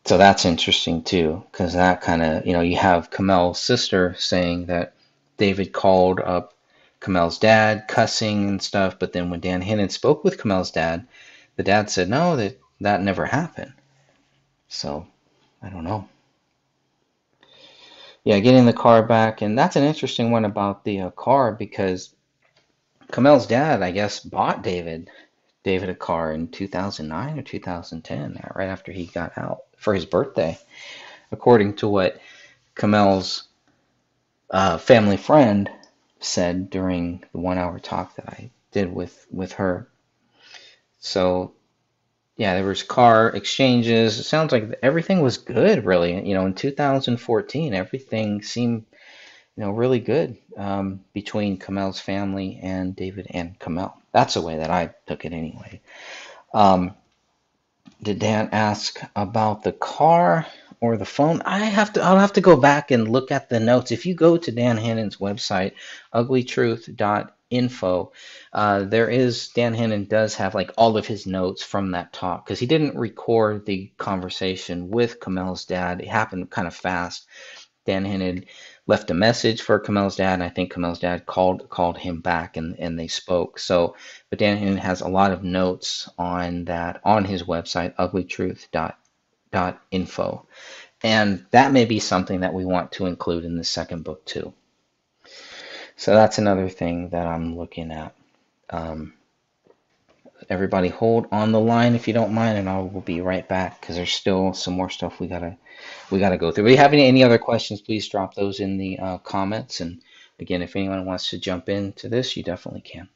so that's interesting too, because that kind of, you know, you have Kamel's sister saying that David called up Kamel's dad, cussing and stuff, but then when Dan Hennon spoke with Kamel's dad, the dad said, no, that, that never happened. So, I don't know. Yeah, getting the car back, and that's an interesting one about the uh, car because Kamel's dad, I guess, bought David David a car in 2009 or 2010, right after he got out for his birthday, according to what Kamel's uh, family friend said during the one-hour talk that I did with with her. So, yeah, there was car exchanges. It sounds like everything was good, really. You know, in 2014, everything seemed you know, really good um, between Kamel's family and David and Kamel. That's the way that I took it anyway. Um, did Dan ask about the car or the phone? I have to. I'll have to go back and look at the notes. If you go to Dan Hannon's website, uglytruth.info, uh, there is Dan Hannon does have like all of his notes from that talk because he didn't record the conversation with Kamel's dad. It happened kind of fast. Dan Hannon left a message for Kamel's dad, and I think Kamel's dad called called him back, and, and they spoke. So, but Dan Hannon has a lot of notes on that on his website, uglytruth.info, and that may be something that we want to include in the second book too. So that's another thing that I'm looking at. Um, everybody hold on the line if you don't mind, and I will be right back because there's still some more stuff we gotta we got to go through. If you have any, any other questions, please drop those in the uh, comments. And again, if anyone wants to jump into this, you definitely can.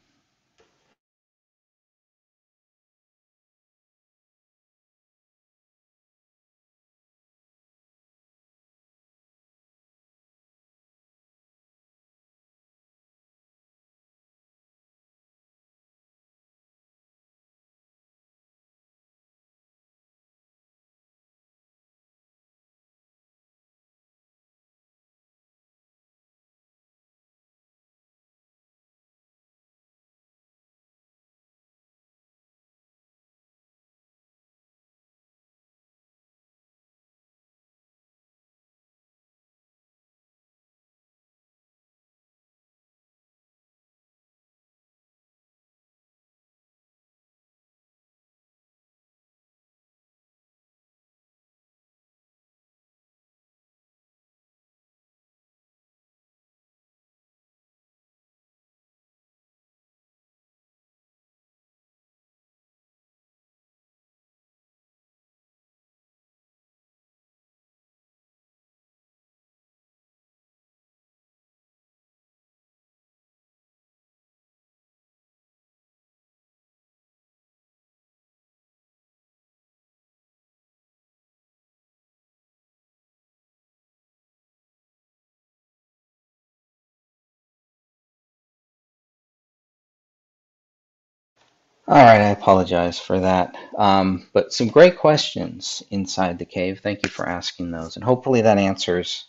All right, I apologize for that. Um, but some great questions inside the cave. Thank you for asking those, and hopefully that answers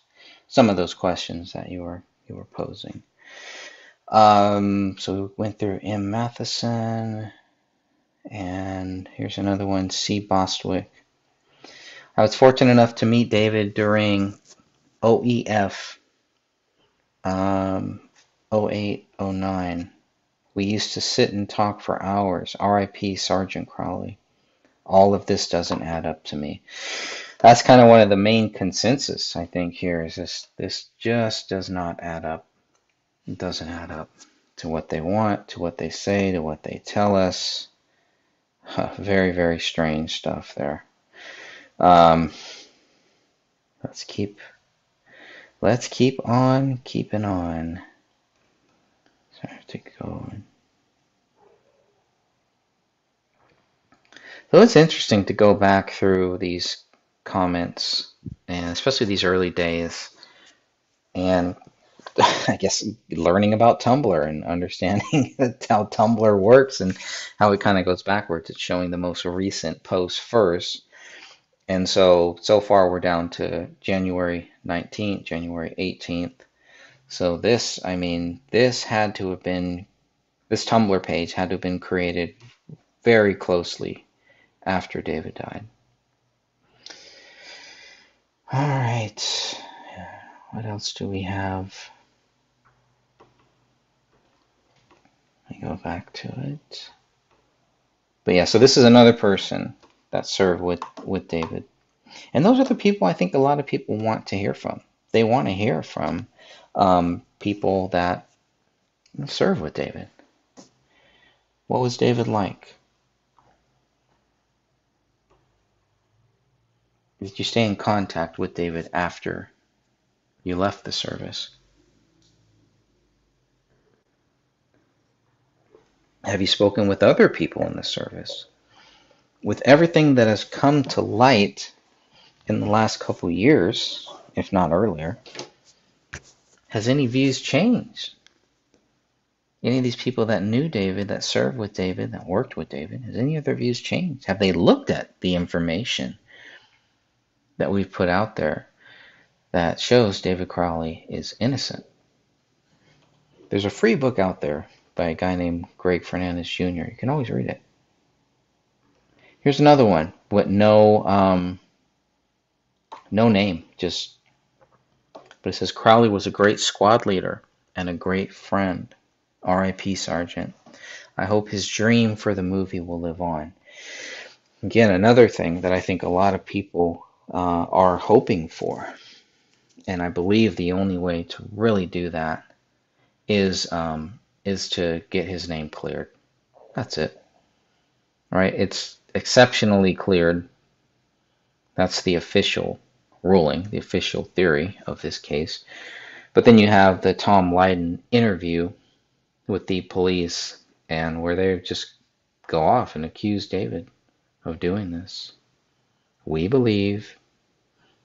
some of those questions that you were you were posing. Um, so we went through M. Matheson, and here's another one, C. Bostwick. I was fortunate enough to meet David during OEF um, 0809. We used to sit and talk for hours. R.I.P. Sergeant Crowley. All of this doesn't add up to me. That's kind of one of the main consensus I think here is this this just does not add up. It doesn't add up to what they want, to what they say, to what they tell us. Huh, *laughs* very, very strange stuff there. Um, let's keep let's keep on keeping on. To go. So it's interesting to go back through these comments, and especially these early days, and *laughs* I guess learning about Tumblr and understanding *laughs* how Tumblr works and how it kind of goes backwards. It's showing the most recent posts first. And so, so far we're down to January 19th, January 18th. So this, I mean, this had to have been, this Tumblr page had to have been created very closely after David died. All right. What else do we have? Me go back to it. But yeah, so this is another person that served with, with David. And those are the people I think a lot of people want to hear from. They want to hear from um, people that serve with David. What was David like? Did you stay in contact with David after you left the service? Have you spoken with other people in the service? With everything that has come to light in the last couple years, if not earlier, has any views changed? Any of these people that knew David, that served with David, that worked with David, has any of their views changed? Have they looked at the information that we've put out there that shows David Crowley is innocent? There's a free book out there by a guy named Greg Fernandez Jr. You can always read it. Here's another one with no um, no name, just but it says Crowley was a great squad leader and a great friend. R.I.P. Sergeant. I hope his dream for the movie will live on. Again, another thing that I think a lot of people uh, are hoping for, and I believe the only way to really do that is um, is to get his name cleared. That's it. Right? It's exceptionally cleared. That's the official ruling, the official theory of this case. But then you have the Tom Lyden interview with the police, and where they just go off and accuse David of doing this. We believe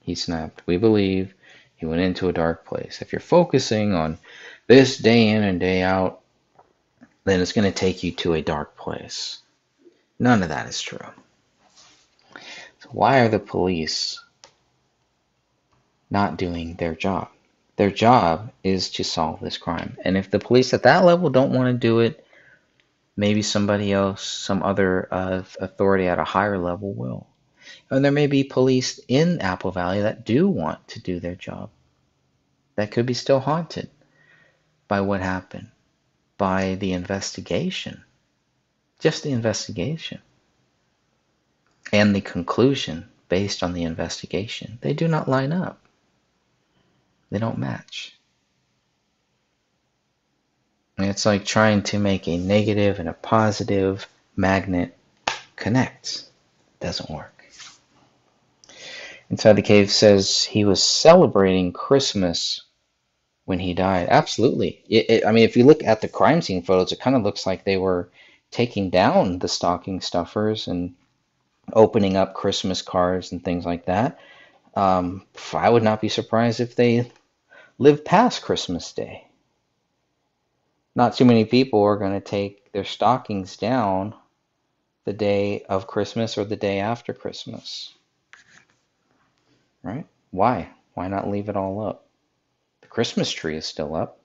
he snapped. We believe he went into a dark place. If you're focusing on this day in and day out, then it's going to take you to a dark place. None of that is true. So why are the police not doing their job? Their job is to solve this crime. And if the police at that level don't want to do it, maybe somebody else, some other uh, authority at a higher level will. And there may be police in Apple Valley that do want to do their job, that could be still haunted by what happened, by the investigation, just the investigation, and the conclusion based on the investigation. They do not line up. They don't match. It's like trying to make a negative and a positive magnet connect. It doesn't work. Inside the Cave says he was celebrating Christmas when he died. Absolutely. It, it, I mean, if you look at the crime scene photos, it kind of looks like they were taking down the stocking stuffers and opening up Christmas cards and things like that. Um, I would not be surprised if they live past Christmas Day. Not too many people are going to take their stockings down the day of Christmas or the day after Christmas. Right? Why? Why not leave it all up? The Christmas tree is still up,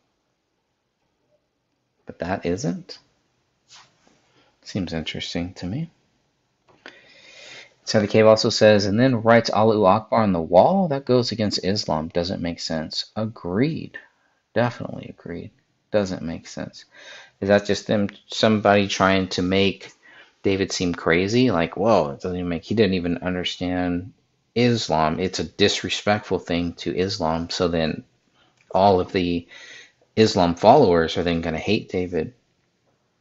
but that isn't. Seems interesting to me. The cave also says, and then writes Allahu Akbar on the wall. That goes against Islam. Doesn't make sense. Agreed. Definitely agreed. Doesn't make sense. Is that just them? Somebody trying to make David seem crazy? Like, whoa, it doesn't even make. He didn't even understand Islam. It's a disrespectful thing to Islam. So then, all of the Islam followers are then going to hate David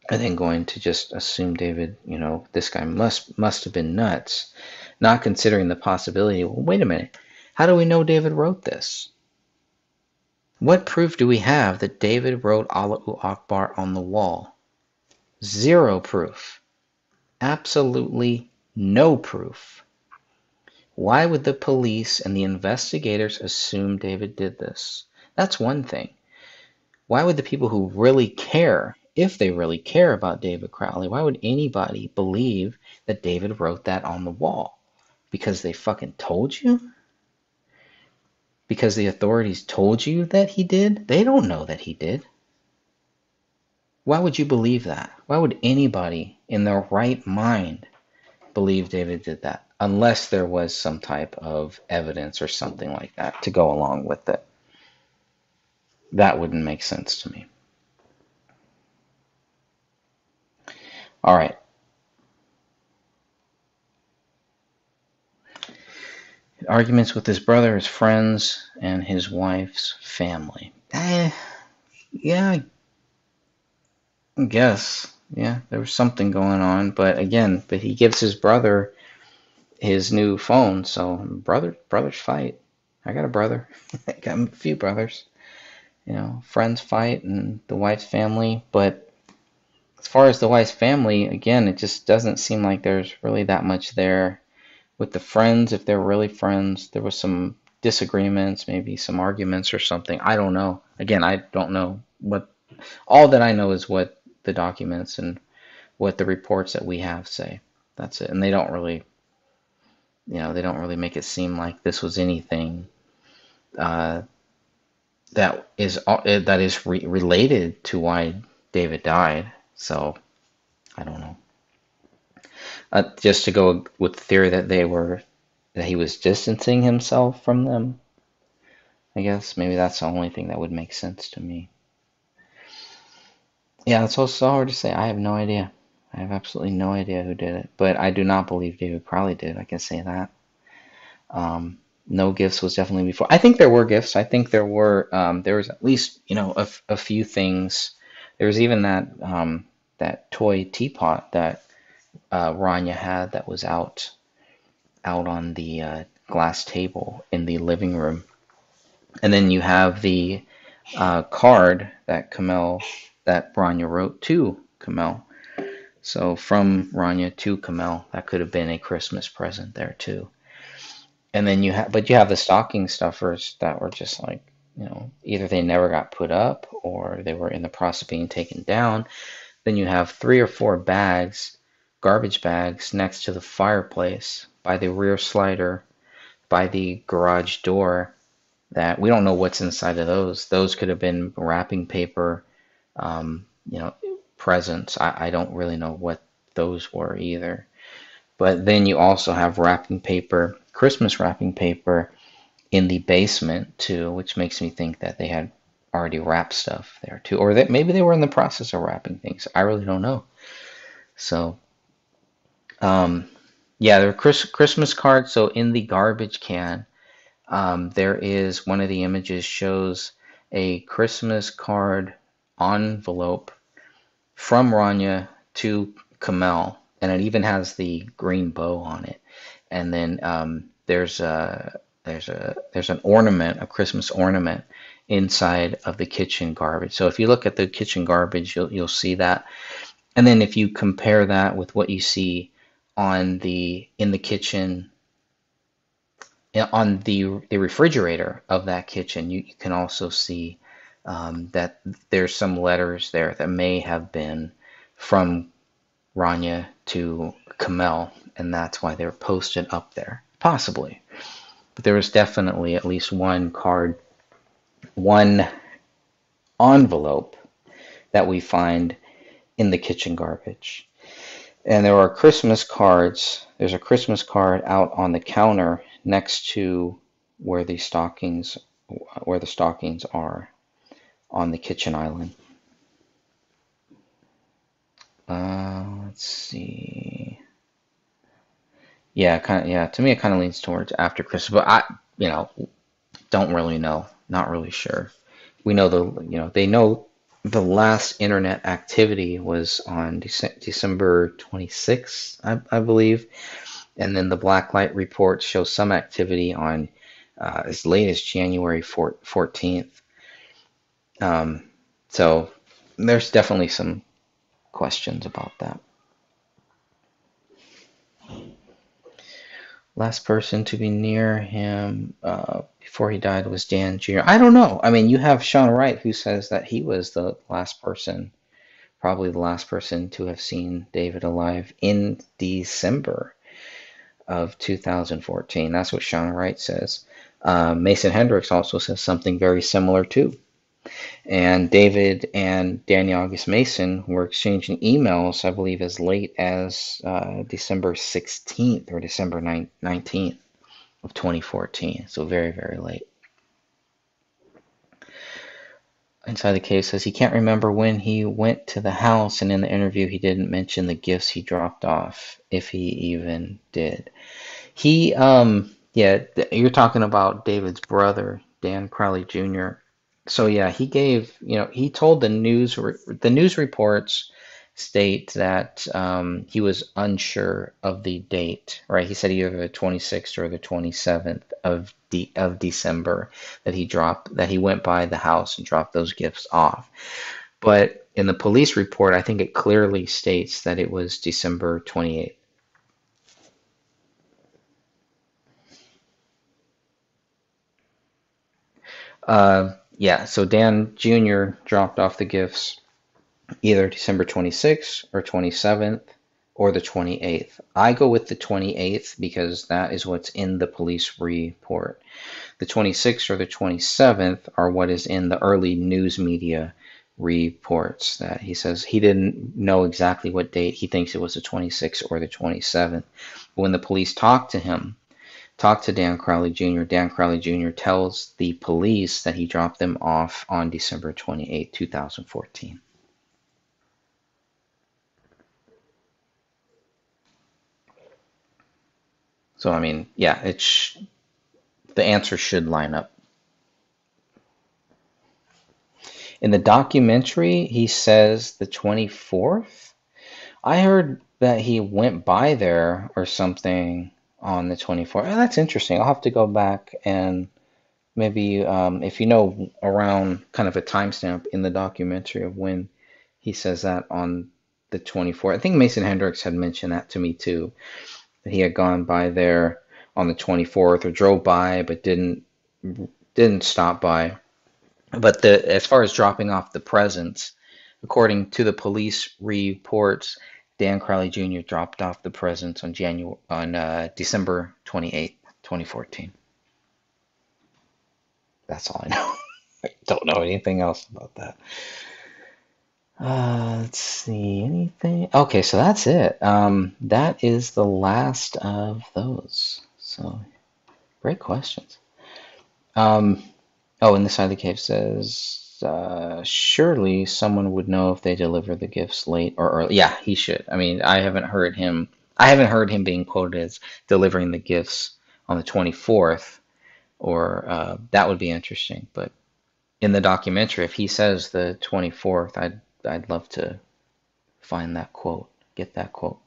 and then going to just assume David, you know, this guy must must have been nuts, not considering the possibility. Well, wait a minute, how do we know David wrote this? What proof do we have that David wrote Allahu Akbar on the wall? Zero proof. Absolutely no proof. Why would the police and the investigators assume David did this? That's one thing. Why would the people who really care, if they really care about David Crowley, why would anybody believe that David wrote that on the wall? Because they fucking told you? Because the authorities told you that he did? They don't know that he did. Why would you believe that? Why would anybody in their right mind believe David did that? Unless there was some type of evidence or something like that to go along with it. That wouldn't make sense to me. All right. Arguments with his brother, his friends, and his wife's family. Eh, yeah, I guess. Yeah, there was something going on, but again, but he gives his brother his new phone, so brother brothers fight. I got a brother. *laughs* I got a few brothers. You know, friends fight and the wife's family, but as far as the wife's family, again, it just doesn't seem like there's really that much there. With the friends, if they're really friends, there was some disagreements, maybe some arguments or something. I don't know. Again, I don't know what. All that I know is what the documents and what the reports that we have say. That's it. And they don't really, you know, they don't really make it seem like this was anything uh, that is uh, that is re- related to why David died. So I don't know. Uh, just to go with the theory that they were that he was distancing himself from them. I guess maybe that's the only thing that would make sense to me. Yeah, it's also hard to say. I have no idea. I have absolutely no idea who did it, but I do not believe David Crowley did. I can say that. Um, no gifts was definitely before. I think there were gifts. I think there were. Um, there was at least you know a, a few things. There was even that um, that toy teapot that uh, Rania had that was out out on the uh, glass table in the living room, and then you have the uh, card that Kamel that Rania wrote to Kamel. So from Rania to Kamel, that could have been a Christmas present there too. And then you have, but you have the stocking stuffers that were just like, you know, either they never got put up or they were in the process of being taken down. Then you have three or four bags, garbage bags, next to the fireplace by the rear slider, by the garage door. That we don't know what's inside of those. Those could have been wrapping paper, um, you know, presents. I, I don't really know what those were either. But then you also have wrapping paper, Christmas wrapping paper in the basement too, which makes me think that they had already wrapped stuff there too, or that maybe they were in the process of wrapping things. I really don't know. So, um, yeah, there are Chris- Christmas cards. So in the garbage can, um, there is one of the images shows a Christmas card envelope from Rania to Kamel, and it even has the green bow on it. And then um, there's a there's a there's an ornament, a Christmas ornament inside of the kitchen garbage. So if you look at the kitchen garbage, you'll you'll see that. And then if you compare that with what you see on the in the kitchen on the the refrigerator of that kitchen, you, you can also see um, that there's some letters there that may have been from Rania to Kamel, and that's why they're posted up there, possibly. But there was definitely at least one card, one envelope that we find in the kitchen garbage. And there are Christmas cards. There's a Christmas card out on the counter next to where the stockings where the stockings are on the kitchen island. Uh, let's see. Yeah, kind of. Yeah, to me, it kind of leans towards after Christmas, but I, you know, don't really know. Not really sure. We know the, you know, they know the last internet activity was on Dece- December 26th, I, I believe, and then the Blacklight reports show some activity on uh, as late as January 4- 14th. Um, so there's definitely some questions about that. Last person to be near him uh, before he died was Dan Jr. I don't know. I mean, you have Sean Wright who says that he was the last person, probably the last person to have seen David alive in December of 2014. That's what Sean Wright says. Uh, Mason Hendricks also says something very similar too. And David and Daniel August Mason were exchanging emails, I believe, as late as uh, December 16th or December 19th of 2014. So very, very late. Inside the case says he can't remember when he went to the house, and in the interview he didn't mention the gifts he dropped off, if he even did. He, um, yeah, you're talking about David's brother, Dan Crowley Jr so yeah, he gave, you know, he told the news, the news reports state that um, he was unsure of the date, right? He said either the 26th or the 27th of de- of December that he dropped, that he went by the house and dropped those gifts off. But in the police report, I think it clearly states that it was December 28th. Uh, yeah, so Dan Jr. dropped off the gifts either December 26th or 27th or the 28th. I go with the 28th because that is what's in the police report. The 26th or the 27th are what is in the early news media reports that he says he didn't know exactly what date he thinks it was the 26th or the 27th. But when the police talked to him talk to Dan Crowley Jr. Dan Crowley Jr. tells the police that he dropped them off on December 28, 2014. So, I mean, yeah, it's the answer should line up. In the documentary, he says the 24th. I heard that he went by there or something on the 24th. Oh, that's interesting. I'll have to go back and maybe um, if you know around kind of a timestamp in the documentary of when he says that on the 24th. I think Mason Hendricks had mentioned that to me too, that he had gone by there on the 24th or drove by but didn't didn't stop by. But the as far as dropping off the presents, according to the police reports, Dan Crowley Jr. dropped off the presents on January on uh, December 28, 2014. That's all I know. *laughs* I don't know anything else about that. Uh, let's see anything. Okay, so that's it. Um, that is the last of those. So, great questions. Um, oh, and the side of the cave says uh, surely someone would know if they deliver the gifts late or early. Yeah, he should. I mean, I haven't heard him. I haven't heard him being quoted as delivering the gifts on the 24th, or uh, that would be interesting. But in the documentary, if he says the 24th, I'd I'd love to find that quote, get that quote.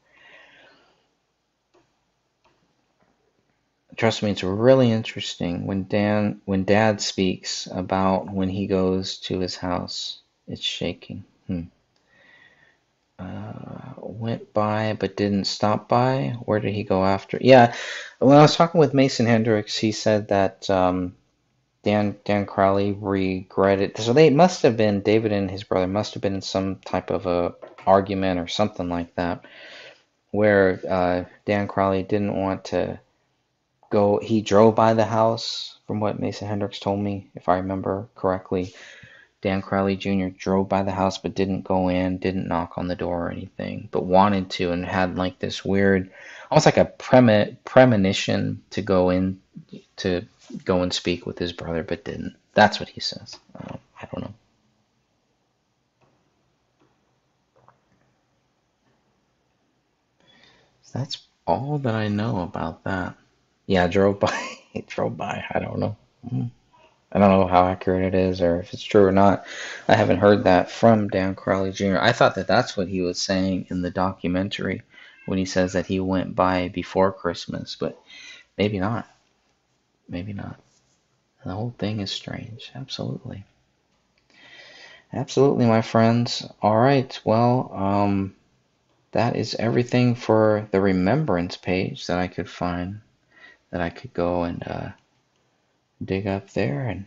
trust me, it's really interesting when Dan when Dad speaks about when he goes to his house. It's shaking. Hmm. Uh, went by but didn't stop by. Where did he go after? Yeah, when I was talking with Mason Hendricks, he said that um, Dan Dan Crowley regretted. So they must have been David and his brother must have been in some type of a argument or something like that, where uh, Dan Crowley didn't want to go. He drove by the house, from what Mason Hendricks told me, if I remember correctly. Dan Crowley Jr. drove by the house but didn't go in, didn't knock on the door or anything, but wanted to and had like this weird, almost like a premonition to go in to go and speak with his brother, but didn't. That's what he says. Uh, I don't know. That's all that I know about that. Yeah, I drove by. *laughs* Drove by. I don't know. Hmm. I don't know how accurate it is or if it's true or not. I haven't heard that from Dan Crowley Jr. I thought that that's what he was saying in the documentary when he says that he went by before Christmas, but maybe not. Maybe not. The whole thing is strange. Absolutely. Absolutely, my friends. All right. Well, um, that is everything for the remembrance page that I could find that I could go and uh, dig up there. And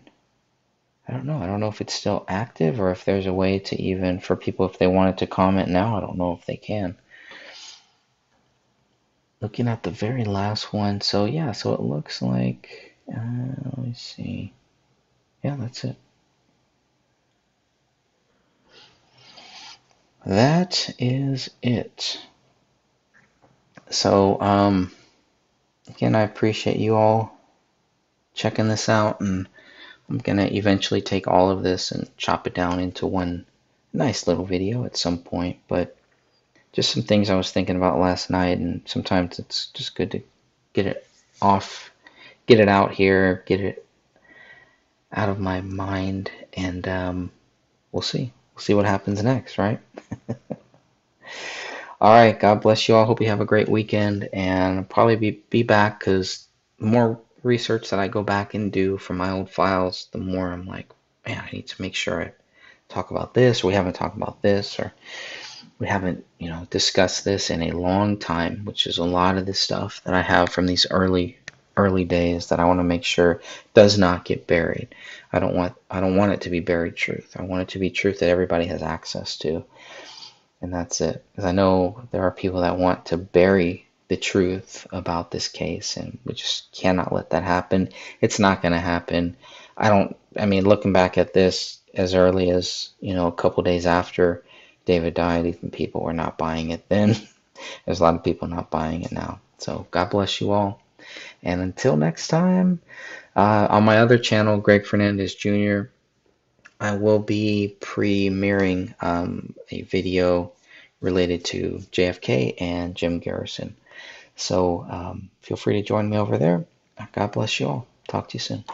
I don't know. I don't know if it's still active or if there's a way to even, for people, if they wanted to comment now, I don't know if they can. Looking at the very last one. So, yeah, so it looks like, uh, let me see. Yeah, that's it. That is it. So, um, again, I appreciate you all checking this out, and I'm gonna eventually take all of this and chop it down into one nice little video at some point. But just some things I was thinking about last night, and sometimes it's just good to get it off, get it out here, get it out of my mind, and um, we'll see. We'll see what happens next, right? *laughs* all right. God bless you all. Hope you have a great weekend, and probably be be back because the more research that I go back and do from my old files, the more I'm like, man, I need to make sure I talk about this, or we haven't talked about this, or we haven't, you know, discussed this in a long time, which is a lot of the stuff that I have from these early early days that I want to make sure does not get buried. I don't want I don't want it to be buried truth. I want it to be truth that everybody has access to. And that's it. Because I know there are people that want to bury the truth about this case and we just cannot let that happen. It's not going to happen. I don't I mean looking back at this as early as, you know, a couple days after David died, even people were not buying it then. *laughs* There's a lot of people not buying it now. So God bless you all. And until next time, uh, on my other channel, Greg Fernandez Jr., I will be premiering um, a video related to JFK and Jim Garrison. So um, feel free to join me over there. God bless you all. Talk to you soon.